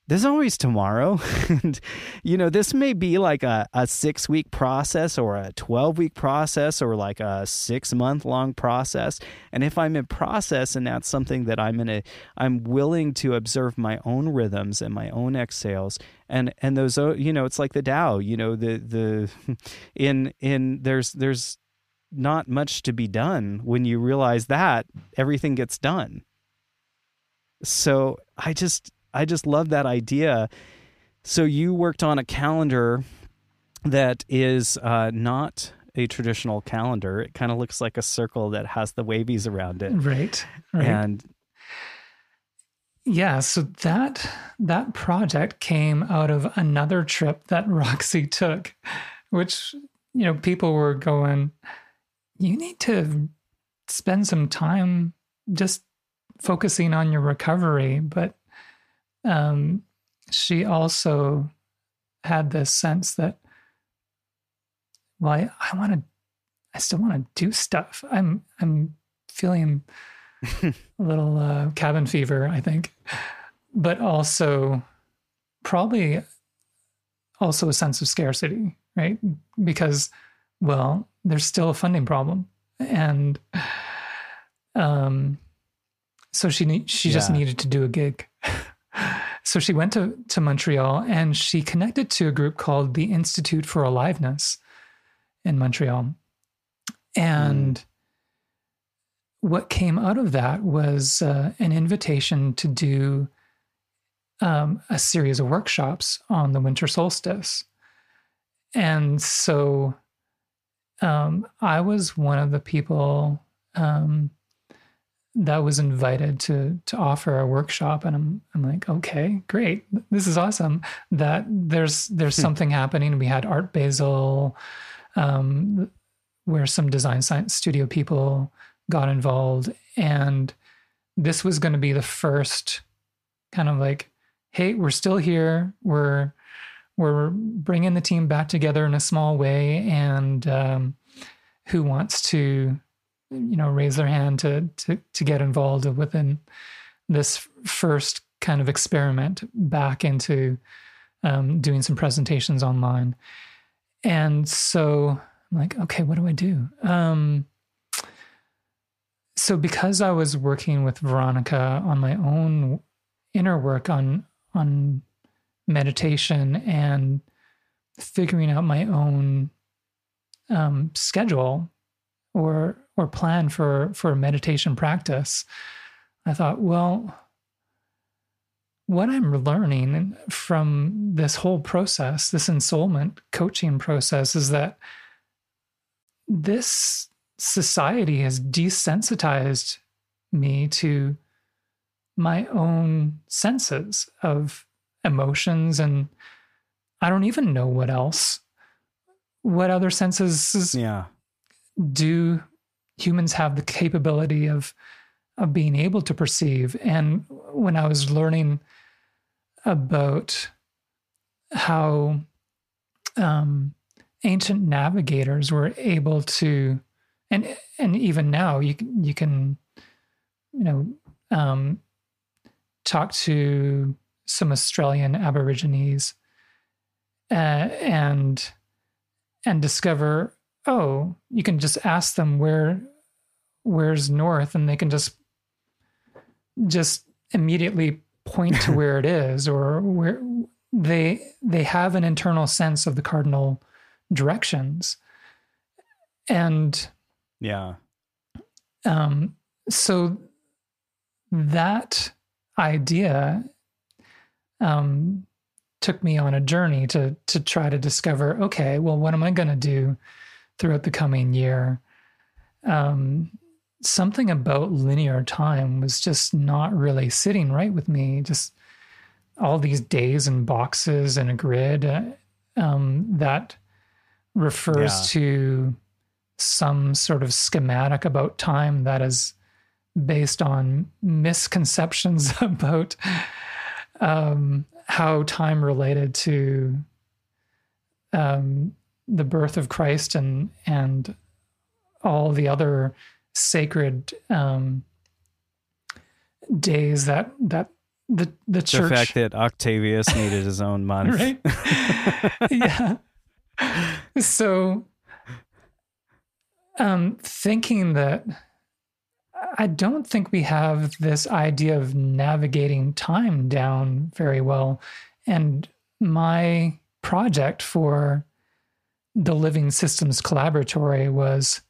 there's always tomorrow. and, you know, this may be like a, a six week process or a 12 week process or like a six month long process. And if I'm in process and that's something that I'm in a, I'm willing to observe my own rhythms and my own exhales and, and those, uh, you know, it's like the Tao, you know, the, the, in, in, there's, there's, not much to be done when you realize that everything gets done so i just i just love that idea. So you worked on a calendar that is uh, not a traditional calendar. It kind of looks like a circle that has the wavies around it. Right, right. and yeah so that that project came out of another trip that roxy took which you know people were going you need to spend some time just focusing on your recovery. But um, she also had this sense that, well, I, I want to, I still want to do stuff. I'm, I'm feeling a little uh, cabin fever, I think, but also probably also a sense of scarcity, right? Because, well, there's still a funding problem, and um, so she she yeah. just needed to do a gig. so she went to to Montreal and she connected to a group called the Institute for Aliveness in Montreal, and. Mm. What came out of that was uh, an invitation to do um, a series of workshops on the winter solstice. And so um, I was one of the people um, that was invited to to offer a workshop, and I'm I'm like, okay, great, this is awesome. That there's there's hmm. something happening. We had Art Basel, um, where some design science studio people got involved, and this was going to be the first kind of like, hey, we're still here. We're we're bringing the team back together in a small way and um, who wants to you know raise their hand to to to get involved within this first kind of experiment back into um, doing some presentations online. And so i'm like okay what do i do? Um, so because i was working with veronica on my own inner work on on meditation and figuring out my own um, schedule or or plan for for meditation practice, I thought, well, what I'm learning from this whole process, this ensoulment coaching process, is that this society has desensitized me to my own senses of emotions and I don't even know what else. What other senses yeah. do humans have the capability of of being able to perceive. And when I was learning about how um, ancient navigators were able to, and and even now you you can, you know, um, talk to some Australian Aborigines uh, and and discover oh you can just ask them where where's north and they can just just immediately point to where it is or where they they have an internal sense of the cardinal directions. And yeah. um so that idea um took me on a journey to to try to discover okay well what am i going to do throughout the coming year um something about linear time was just not really sitting right with me. Just all these days and boxes and a grid uh, um, that refers yeah. to some sort of schematic about time that is based on misconceptions about um, how time related to um, the birth of Christ and and all the other sacred um, days that that the the church. The fact that Octavius needed his own month, right? yeah. So, um, thinking that I don't think we have this idea of navigating time down very well, and my project for the Living Systems Collaboratory was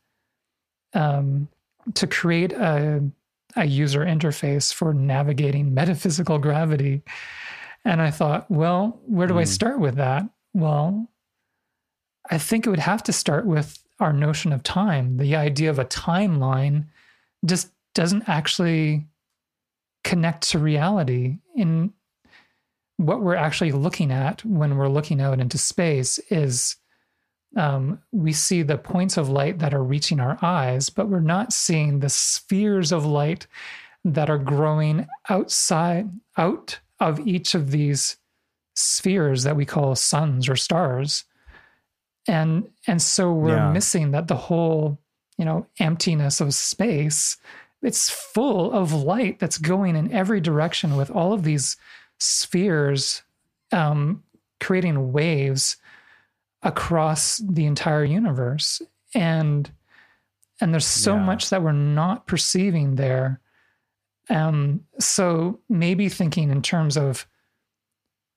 um, to create a, a user interface for navigating metaphysical gravity. And I thought, well, where do mm. I hmm. start with that? Well, I think it would have to start with our notion of time. The idea of a timeline just doesn't actually connect to reality. In what we're actually looking at when we're looking out into space is um, we see the points of light that are reaching our eyes, but we're not seeing the spheres of light that are growing outside, out of each of these spheres that we call suns or stars. And and so we're yeah. missing that the whole, you know, emptiness of space, it's full of light that's going in every direction with all of these spheres um, creating waves across the entire universe and and there's so yeah. much that we're not perceiving there um so maybe thinking in terms of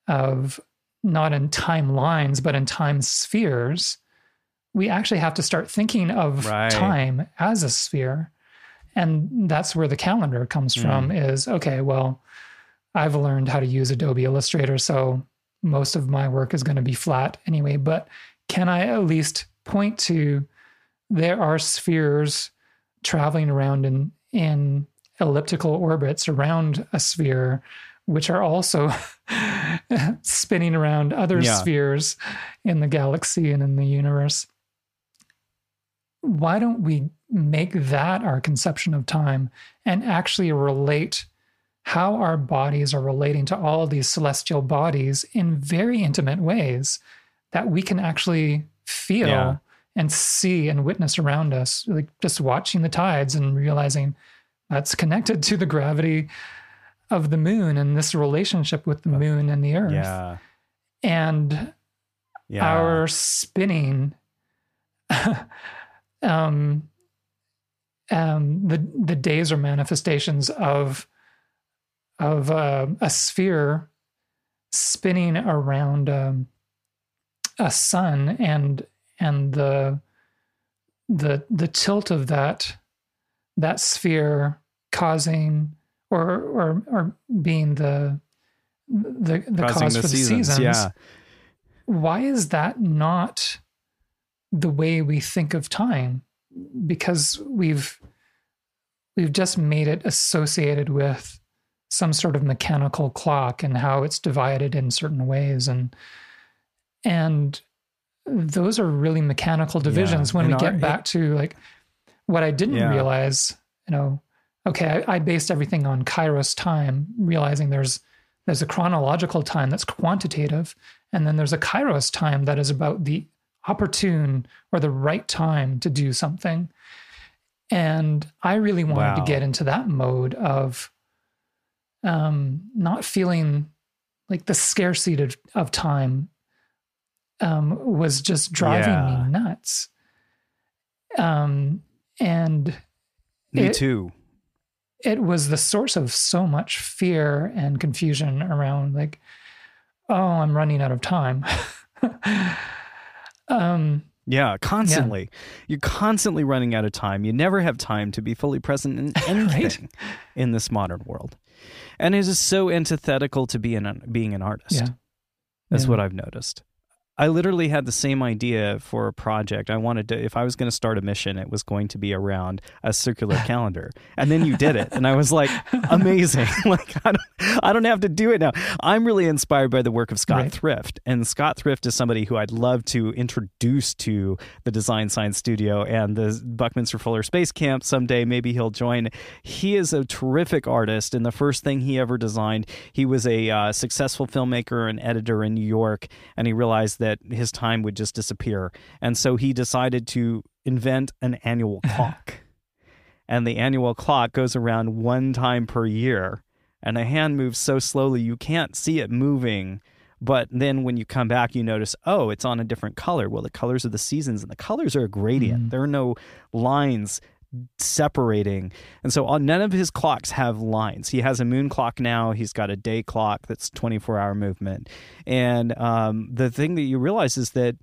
of not in timelines but in time spheres we actually have to start thinking of right. time as a sphere and that's where the calendar comes mm. from is okay well i've learned how to use adobe illustrator so Mm. most of my work is going to be flat anyway, but can I at least point to there are spheres traveling around in in elliptical orbits around a sphere which are also spinning around other yeah. spheres in the galaxy and in the universe. Why don't we make that our conception of time and actually relate how our bodies are relating to all these celestial bodies in very intimate ways that we can actually feel yeah. and see and witness around us like just watching the tides and realizing that's connected to the gravity of the moon and this relationship with the moon and the earth yeah. and yeah. our spinning um um the the days are manifestations of of uh, a sphere spinning around um, a sun and and the the the tilt of that that sphere causing or or or being the the the causing cause the for the seasons, seasons. Yeah. Why is that not the way we think of time? Because we've we've just made it associated with some sort of mechanical clock and how it's divided in certain ways and and those are really mechanical divisions yeah. when and we our, get back it, to like what I didn't yeah. realize, you know, okay, I, I based everything on Kairos time, realizing there's there's a chronological time that's quantitative, and then there's a Kairos time that is about the opportune or the right time to do something. And I really wanted wow. to get into that mode of um, not feeling like the scarcity of, of time um, was just driving yeah. me nuts. Um, and me it, too. It was the source of so much fear and confusion around like, oh, I'm running out of time. um, yeah, constantly. Yeah. You're constantly running out of time. You never have time to be fully present in anything right? in this modern world. And it is so antithetical to be an, being an artist. Yeah. That's yeah. what I've noticed. I literally had the same idea for a project. I wanted to, if I was going to start a mission, it was going to be around a circular calendar. And then you did it. And I was like, amazing. like, I don't, I don't have to do it now. I'm really inspired by the work of Scott right. Thrift. And Scott Thrift is somebody who I'd love to introduce to the Design Science Studio and the Buckminster Fuller Space Camp someday. Maybe he'll join. He is a terrific artist. And the first thing he ever designed, he was a uh, successful filmmaker and editor in New York. And he realized that his time would just disappear. And so he decided to invent an annual clock. and the annual clock goes around one time per year. And the hand moves so slowly you can't see it moving. But then when you come back, you notice, oh, it's on a different color. Well, the colors are the seasons, and the colors are a gradient. Mm-hmm. There are no lines separating. And so uh, none of his clocks have lines. He has a moon clock now. He's got a day clock that's 24 hour movement. And um, the thing that you realize is that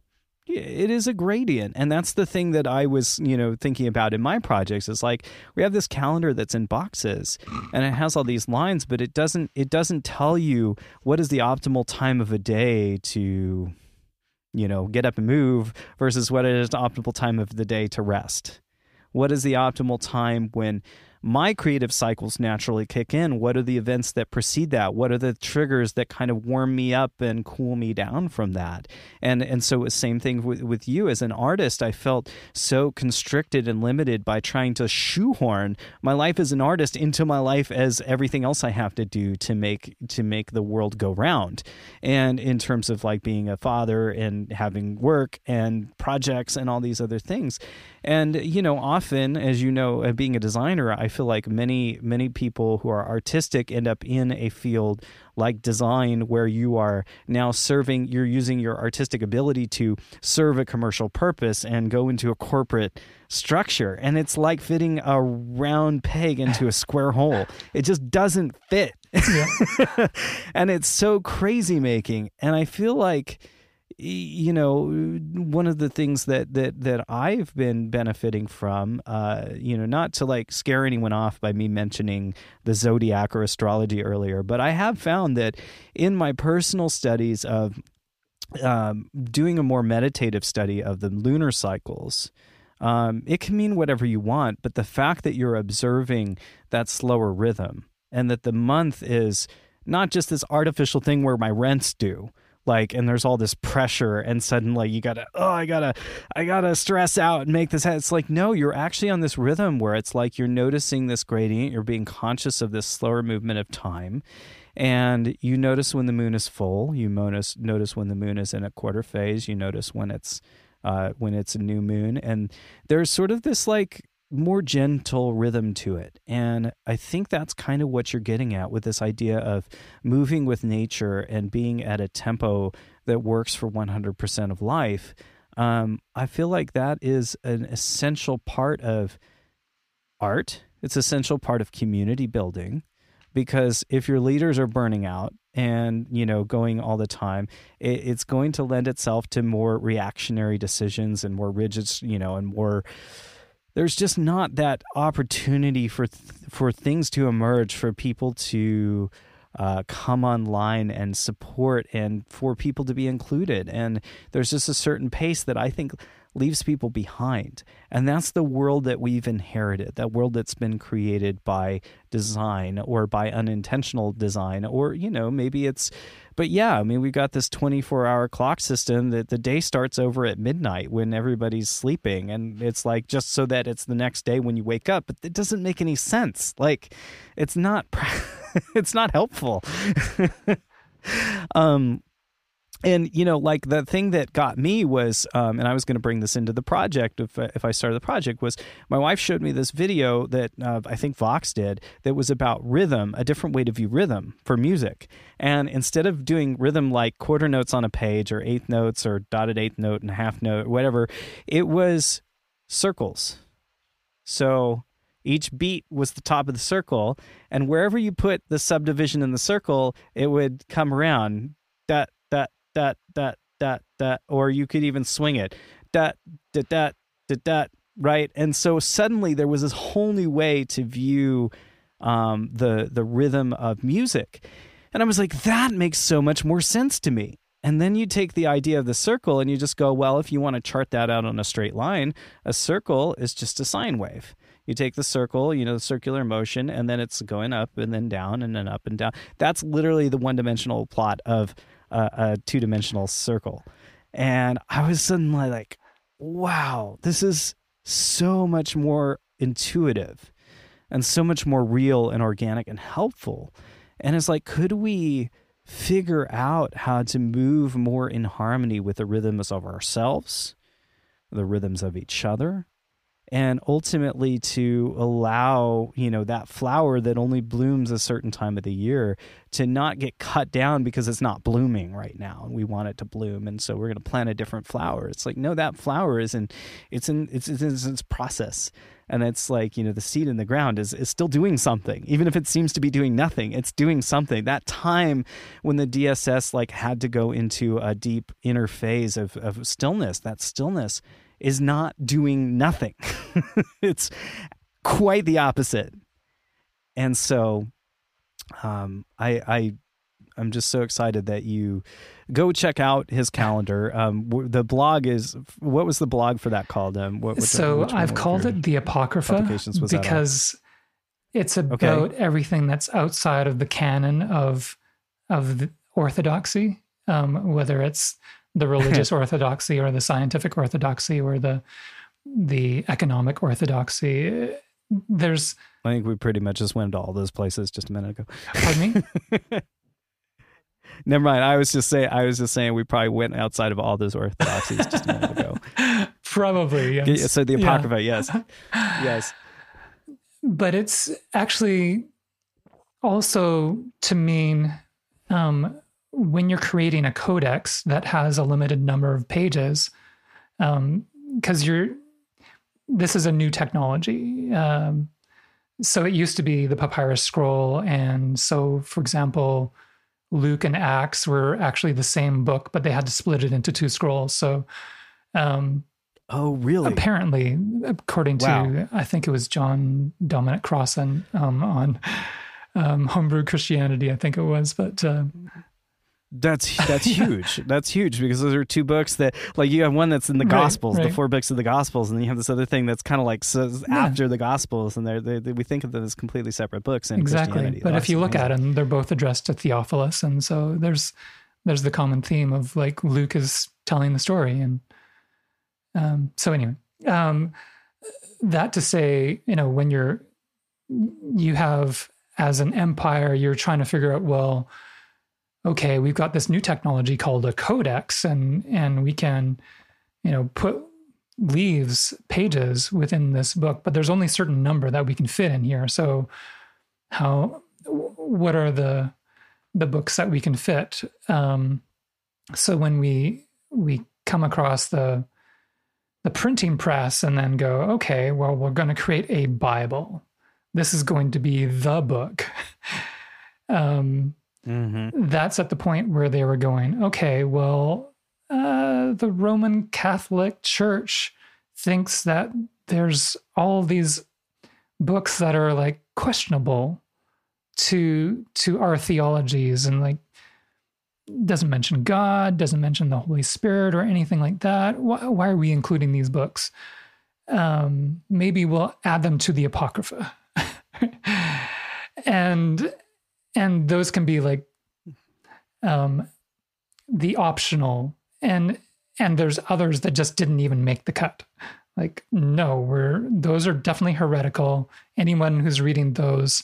it is a gradient and that's the thing that i was you know thinking about in my projects is like we have this calendar that's in boxes and it has all these lines but it doesn't it doesn't tell you what is the optimal time of a day to you know get up and move versus what is the optimal time of the day to rest what is the optimal time when my creative cycles naturally kick in? What are the events that precede that? What are the triggers that kind of warm me up and cool me down from that? And and so same thing with, with you as an artist. I felt so constricted and limited by trying to shoehorn my life as an artist into my life as everything else I have to do to make to make the world go round. And in terms of like being a father and having work and projects and all these other things. And you know, often as you know, uh, being a designer, I feel like many many people who are artistic end up in a field like design where you are now serving you're using your artistic ability to serve a commercial purpose and go into a corporate structure. And it's like fitting a round peg into a square hole. It just doesn't fit. And it's so crazy making. And i feel like you know, one of the things that that that I've been benefiting from, uh, you know, not to like scare anyone off by me mentioning the zodiac or astrology earlier, but I have found that in my personal studies of um, doing a more meditative study of the lunar cycles. Um, it can mean whatever you want, but the fact that you're observing that slower rhythm and that the month is not just this artificial thing where my rent's due, like and there's all this pressure and suddenly you gotta oh i gotta i gotta stress out and make this it's like no you're actually on this rhythm where it's like you're noticing this gradient you're being conscious of this slower movement of time and you notice when the moon is full you notice notice when the moon is in a quarter phase you notice when it's uh, when it's a new moon and there's sort of this like more gentle rhythm to it. And I think that's kind of what you're getting at with this idea of moving with nature and being at a tempo that works for 100% of life. Um, I feel like that is an essential part of art. It's essential part of community building because if your leaders are burning out and you know going all the time it, it's going to lend itself to more reactionary decisions and more rigid you know and more there's just not that opportunity for th- for things to emerge for people to uh, come online and support and for people to be included. And there's just a certain pace that i think leaves people behind. And that's the world that we've inherited, that world that's been created by design or by unintentional design, or, you know, maybe it's, but yeah, I mean, we've got this 24 hour clock system that the day starts over at midnight when everybody's sleeping. And it's like just so that it's the next day when you wake up, but it doesn't make any sense. Like, it's not, it's not helpful. um, and you know like the thing that got me was um, and i was going to bring this into the project if, if i started the project was my wife showed me this video that uh, i think vox did that was about rhythm a different way to view rhythm for music. And instead of doing rhythm like quarter notes on a page or eighth notes or dotted eighth note and half note whatever it was circles. So each beat was the top of the circle and wherever you put the subdivision in the circle it would come around. That that that that that or you could even swing it. That that that that right? And so suddenly there was this whole new way to view um, the the rhythm of music. And i was like that makes so much more sense to me. And then you take the idea of the circle and you just go well if you want to chart that out on a straight line a circle is just a sine wave. You take the circle, you know, the circular motion, and then it's going up and then down and then up and down. That's literally the one dimensional plot of a, a two dimensional circle. And I was suddenly like, wow, this is so much more intuitive and so much more real and organic and helpful. And it's like, could we figure out how to move more in harmony with the rhythms of ourselves, the rhythms of each other, and ultimately to allow you know that flower that only blooms a certain time of the year to not get cut down because it's not blooming right now and we want it to bloom and so we're going to plant a different flower. It's like no that flower is in it's in it's, it's in its process and it's like you know the seed in the ground is, is still doing something. Even if it seems to be doing nothing it's doing something. That time when the dss like had to go into a deep inner phase of, of stillness that stillness is not doing nothing. it's quite the opposite. And so um, I, I I'm just so excited that you go check out his calendar. Um, the blog is what was the blog for that called? Um, what, which, so which I've called it the Apocrypha because it's about okay. everything that's outside of the canon of of orthodoxy, um, whether it's the religious orthodoxy or the scientific orthodoxy or the the economic orthodoxy. There's I think we pretty much just went to all those places just a minute ago. Pardon me? Never mind. I was just saying. I was just saying we probably went outside of all those orthodoxies just a minute ago. Probably yes. So the apocrypha, yeah. yes, yes. But it's actually also to mean um, when you're creating a codex that has a limited number of pages, because um, you're this is a new technology. Um, so it used to be the papyrus scroll, and so for example, Luke and Acts were actually the same book, but they had to split it into two scrolls. So, um, oh, really? Apparently, according wow. to I think it was John Dominic Crossan um, on um, Homebrew Christianity, I think it was, but uh, that's that's huge. That's huge because those are two books that like you have one that's in the Gospels, right, the four books of the Gospels, and then you have this other thing that's kind of like yeah. after the Gospels, and they're, they, they, we think of them as completely separate books. In exactly, but if you look at them, they're both addressed to Theophilus, and so there's there's the common theme of like Luke is telling the story, and um, so anyway, um, that to say, you know, when you're you have as an empire, you're trying to figure out well okay, we've got this new technology called a codex, and and we can, you know, put leaves pages within this book, but there's only a certain number that we can fit in here. So, how what are the the books that we can fit? Um, so when we we come across the the printing press and then go, okay, well, we're going to create a Bible. This is going to be the book. um, Mm-hmm. That's at the point where they were going, okay, well, uh, the Roman Catholic Church thinks that there's all these books that are like questionable to to our theologies and like doesn't mention God, doesn't mention the Holy Spirit or anything like that. Why, why are we including these books? Um, maybe we'll add them to the Apocrypha. and and those can be like um, the optional. And and there's others that just didn't even make the cut. Like no we're those are definitely heretical. Anyone who's reading those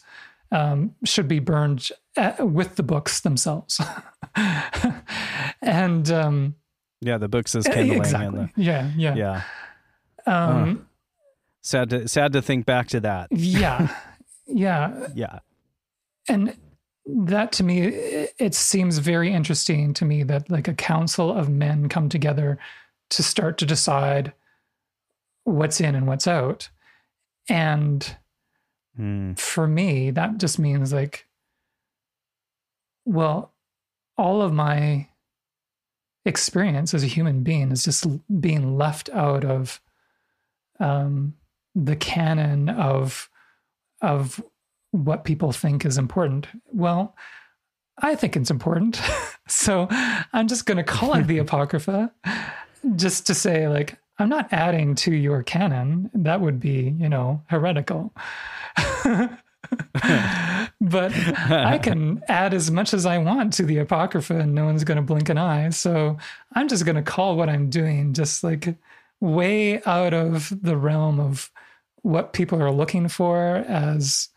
um, should be burned at, uh, with the books themselves. And um, yeah the books is kindling exactly. the, yeah yeah. Yeah. Um, uh, sad to sad to think back to that. Yeah. Yeah. Yeah. And that to me it seems very interesting to me that like a council of men come together to start to decide what's in and what's out and mm. for me that just means like well all of my experience as a human being is just being left out of um, the canon of of what people think is important. Well, I think it's important. so I'm just going to call it the Apocrypha just to say, like, I'm not adding to your canon. That would be, you know, heretical. but I can add as much as I want to the Apocrypha and no one's going to blink an eye. So I'm just going to call what I'm doing just like way out of the realm of what people are looking for as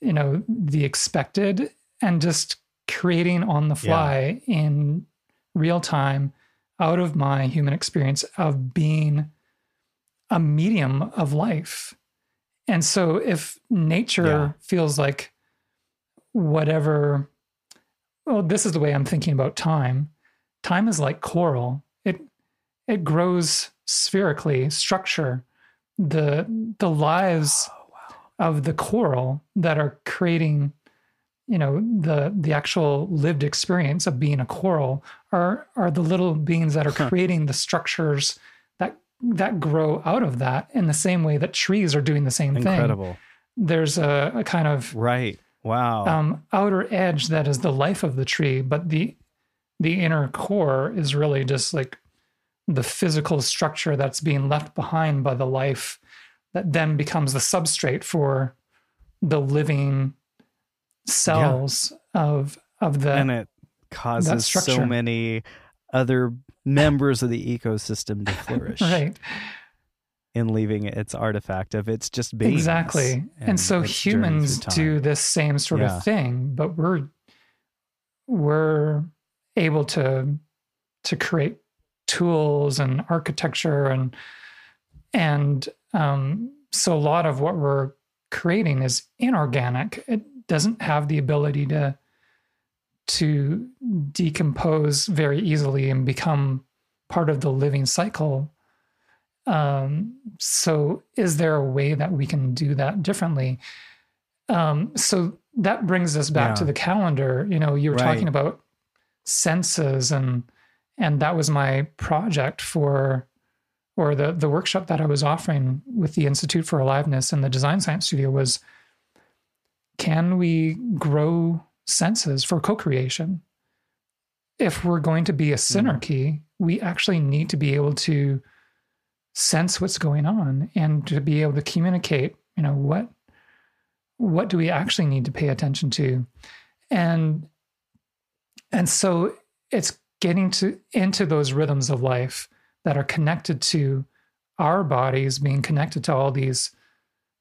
you know the expected and just creating on the fly yeah. in real time out of my human experience of being a medium of life and so if nature yeah. feels like whatever well this is the way i'm thinking about time time is like coral it it grows spherically structure the the lives of the coral that are creating you know the the actual lived experience of being a coral are are the little beings that are creating the structures that that grow out of that in the same way that trees are doing the same Incredible. thing Incredible. there's a, a, kind of right wow um, outer edge that is the life of the tree but the the inner core is really just like the physical structure that's being left behind by the life that then becomes the substrate for the living cells yeah. of of the and it causes so many other members of the ecosystem to flourish right in leaving its artifact of its just being exactly and, and so humans do this same sort yeah. of thing but we're we're able to to create tools and architecture and and um, so a lot of what we're creating is inorganic. It doesn't have the ability to to decompose very easily and become part of the living cycle. Um, so, is there a way that we can do that differently? Um, so that brings us back yeah. to the calendar. You know, you were right. talking about senses, and and that was my project for or the the workshop that I was offering with the Institute for Aliveness and the Design Science Studio was can we grow senses for co-creation? If we're going to be a mm-hmm. synarchy, we actually need to be able to sense what's going on and to be able to communicate, you know, what what do we actually need to pay attention to? And and so it's getting to into those rhythms of life that are connected to our bodies being connected to all these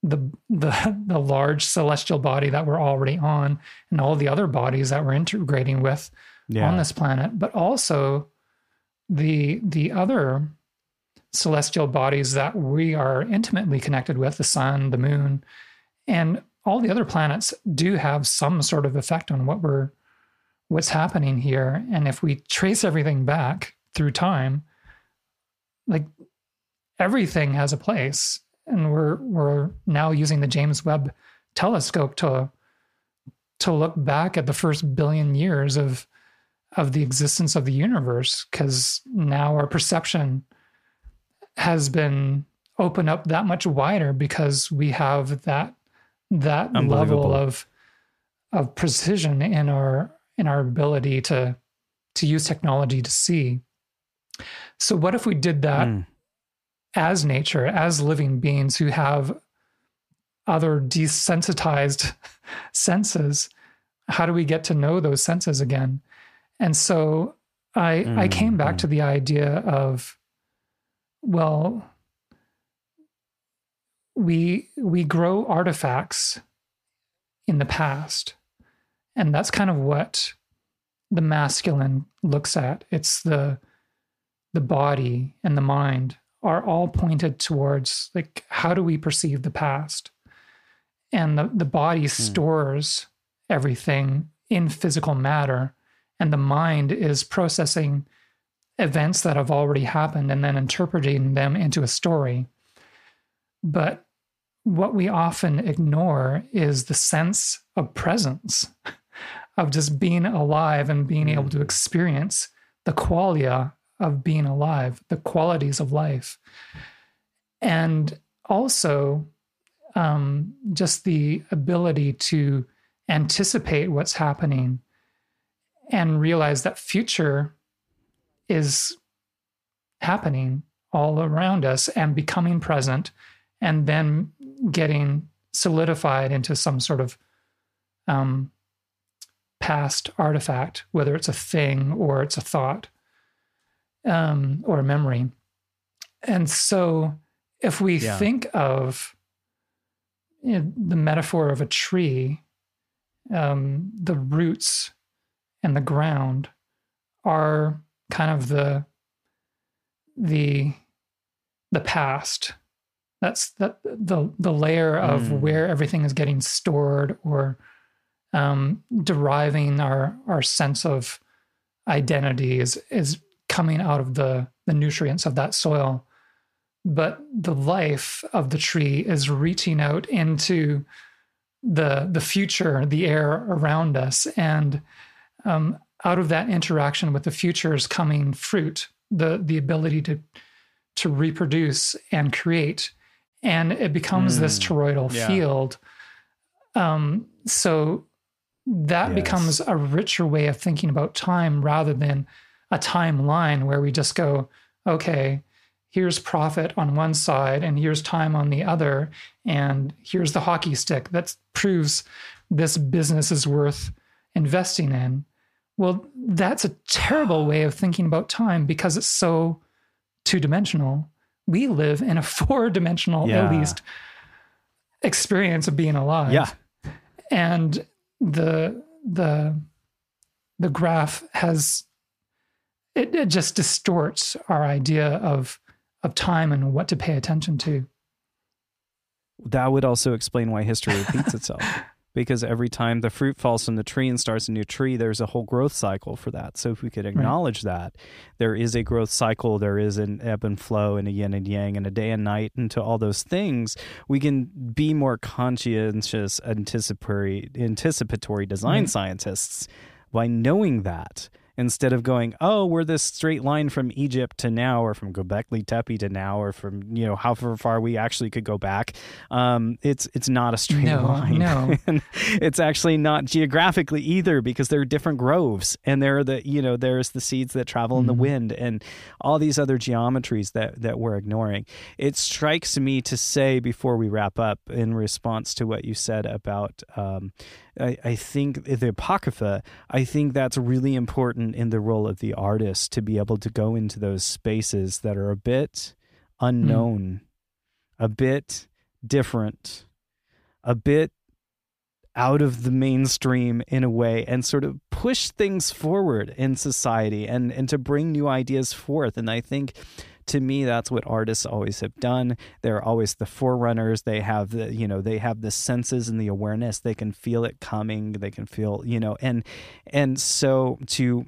the the the large celestial body that we're already on and all the other bodies that we're integrating with yeah. on this planet but also the the other celestial bodies that we are intimately connected with the sun the moon and all the other planets do have some sort of effect on what we're what's happening here and if we trace everything back through time like everything has a place and we're we're now using the James Webb telescope to to look back at the first billion years of of the existence of the universe because now our perception has been opened up that much wider because we have that that level of of precision in our in our ability to to use technology to see. So, what if we did that mm. as nature, as living beings who have other desensitized senses? How do we get to know those senses again? And so I, mm. I came back mm. to the idea of, well, we we grow artifacts in the past and that's kind of what the masculine looks at. It's the the body and the mind are all pointed towards like how do we perceive the past? And the, the body hmm. stores everything in physical matter, and the mind is processing events that have already happened and then interpreting them into a story. But what we often ignore is the sense of presence of just being alive and being able to mm. experience the qualia of being alive, the qualities of life. And also um, just the ability to anticipate what's happening and realize that future is happening all around us and becoming present and then getting solidified into some sort of um, past artifact, whether it's a thing or it's a thought um, or memory. And so, if we yeah. think of you know, the metaphor of a tree, um, the roots and the ground are kind of the the the past. That's that the the layer of mm. where everything is getting stored or um, deriving our our sense of identity is is coming out of the the nutrients of that soil. But the life of the tree is reaching out into the the future the air around us. And um, out of that interaction with the future is coming fruit the the ability to to reproduce and create. And it becomes mm, this toroidal yeah. field. Um, so that yes. becomes a richer way of thinking about time rather than a timeline where we just go, okay, here's profit on one side and here's time on the other, and here's the hockey stick that proves this business is worth investing in. Well, that's a terrible way of thinking about time because it's so two dimensional. We live in a four dimensional, yeah. at least, experience of being alive. Yeah. And the the the graph has it, it just distorts our idea of of time and what to pay attention to. That would also explain why history repeats itself. because every time the fruit falls from the tree and starts a new tree, there's a whole growth cycle for that. So if we could acknowledge right. that there is a growth cycle, there is an ebb and flow and a yin and yang and a day and night and to all those things, we can be more conscientious, anticipatory, anticipatory design scientists by knowing that instead of going, oh, we're this straight line from Egypt to now, or from Göbekli Tepe to now, or from you know how far we actually could go back. Um, it's it's not a straight no, line. No, it's actually not geographically either because there are different groves, and there are the you know there's the seeds that travel in the mm-hmm. wind, and all these other geometries that that we're ignoring. It strikes me to say before we wrap up in response to what you said about. Um, I, I think the Apocrypha, I think that's really important in the role of the artist to be able to go into those spaces that are a bit unknown, mm. a bit different, a bit out of the mainstream in a way and sort of push things forward in society and and to bring new ideas forth and i think to me that's what artists always have done. They're always the forerunners. They have the you know they have the senses and the awareness. They can feel it coming. They can feel you know and and so to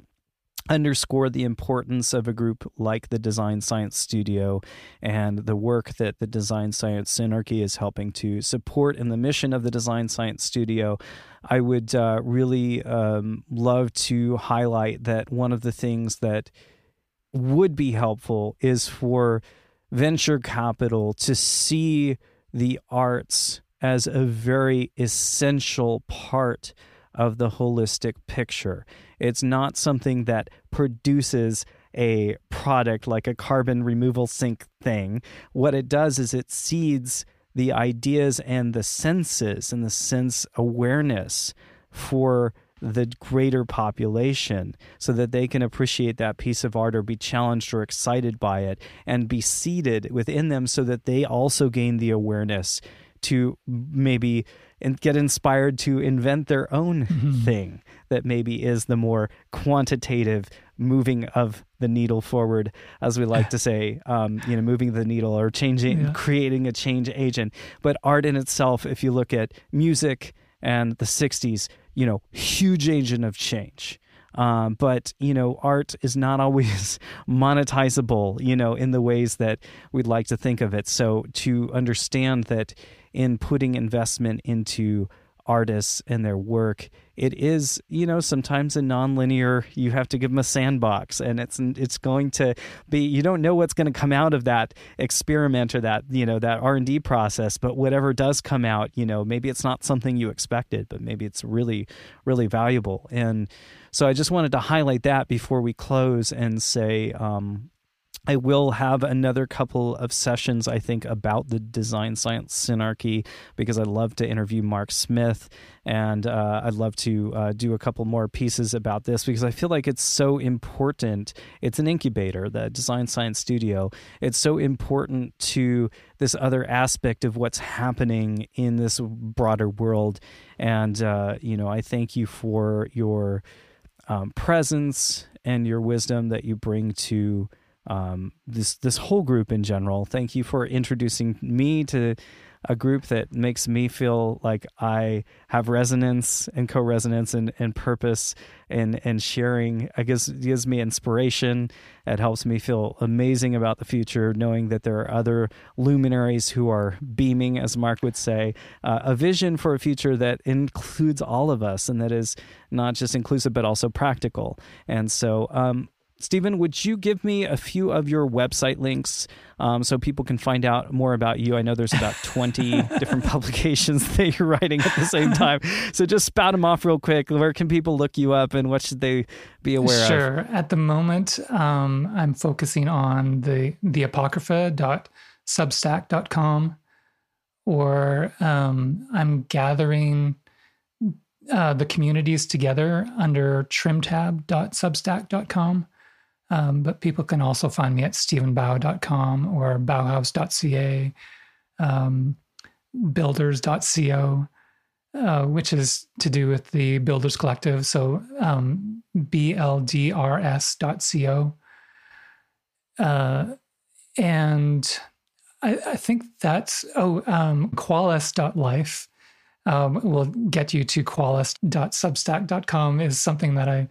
underscore the importance of a group like the Design Science Studio and the work that the Design Science Synarchy is helping to support in the mission of the Design Science Studio. I would uh, really um, love to highlight that one of the things that would be helpful is for venture capital to see the arts as a very essential part of the holistic picture. It's not something that produces a product like a carbon removal sink thing. What it does is it seeds the ideas and the senses and the sense awareness for the greater population so that they can appreciate that piece of art or be challenged or excited by it and be seated within them so that they also gain the awareness to maybe and get inspired to invent their own mm-hmm. thing that maybe is the more quantitative moving of the needle forward, as we like to say, um, you know, moving the needle or changing, yeah. creating a change agent. But art in itself, if you look at music and the 60s, you know, huge agent of change. Um, but you know, art is not always monetizable, you know, in the ways that we'd like to think of it. So to understand that in putting investment into artists and their work it is you know sometimes a nonlinear you have to give them a sandbox and it's it's going to be you don't know what's going to come out of that experiment or that you know that R&D process but whatever does come out you know maybe it's not something you expected but maybe it's really really valuable. And so I just wanted to highlight that before we close and say um, I will have another couple of sessions, I think, about the design science synarchy because I love to interview Mark Smith. And uh, I'd love to uh, do a couple more pieces about this because I feel like it's so important. It's an incubator, the Design Science Studio. It's so important to this other aspect of what's happening in this broader world. And, uh, you know, I thank you for your um, presence and your wisdom that you bring to um, this this whole group in general. Thank you for introducing me to a group that makes me feel like I have resonance and co-resonance and, and purpose and and sharing. I guess gives me inspiration. It helps me feel amazing about the future, knowing that there are other luminaries who are beaming, as Mark would say, uh, a vision for a future that includes all of us and that is not just inclusive but also practical. And so, um, Stephen, would you give me a few of your website links um, so people can find out more about you? I know there's about 20 different publications that you're writing at the same time. So just spout them off real quick. Where can people look you up and what should they be aware sure. of? Sure. At the moment, um, I'm focusing on the, the apocrypha.substack.com or um, I'm gathering uh, the communities together under trimtab.substack.com. Um, but people can also find me at stephenbau.com or bauhaus.ca, um, builders.co, uh, which is to do with the Builders Collective. So um, bldrs.co. Uh, and I, I, think that's, oh, um, qualis.life um, will get you to qualis.substack.com is something that I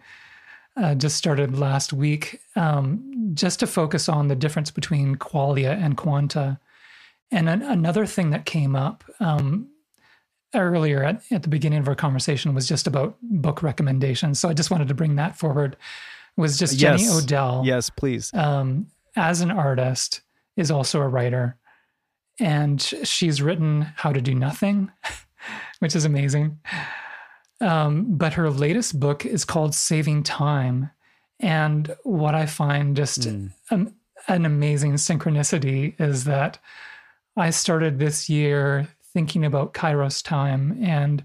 uh, just started last week, um, just to focus on the difference between qualia and quanta. And an, another thing that came up um, earlier at, at the beginning of our conversation was just about book recommendations. So I just wanted to bring that forward. Was just yes. Jenny Odell. Yes, please. Um, as an artist, is also a writer, and she's written "How to Do Nothing," which is amazing. Um, but her latest book is called Saving Time. And what I find just mm. an, an amazing synchronicity is that I started this year thinking about Kairos time. And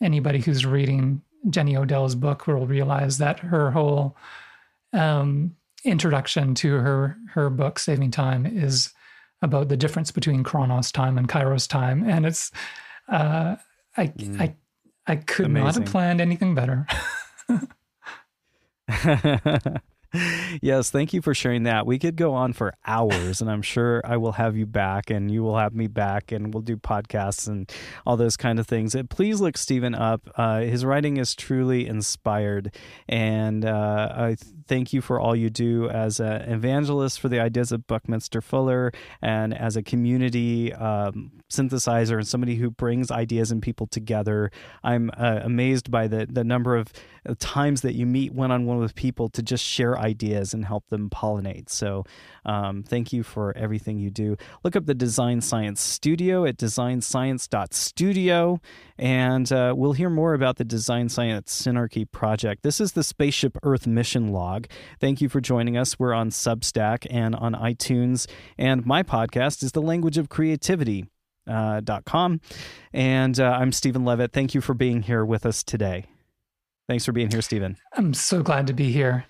anybody who's reading Jenny Odell's book will realize that her whole um, introduction to her her book Saving Time is about the difference between Chronos time and Kairos time, and it's uh, I mm. I I could Amazing. not have planned anything better. yes, thank you for sharing that. We could go on for hours, and I'm sure I will have you back, and you will have me back, and we'll do podcasts and all those kind of things. And please look Stephen up. Uh, his writing is truly inspired, and uh, I thank you for all you do as an evangelist for the ideas of Buckminster Fuller, and as a community um, synthesizer and somebody who brings ideas and people together. I'm uh, amazed by the the number of times that you meet one on one with people to just share ideas and help them pollinate. So um, thank you for everything you do. Look up the Design Science Studio at designscience.studio, and uh, we'll hear more about the Design Science Synarchy project. This is the Spaceship Earth mission log. Thank you for joining us. We're on Substack and on iTunes, and my podcast is The Language of Creativity. Uh, com. And uh, I'm Stephen Levitt. Thank you for being here with us today. Thanks for being here, Stephen. I'm so glad to be here.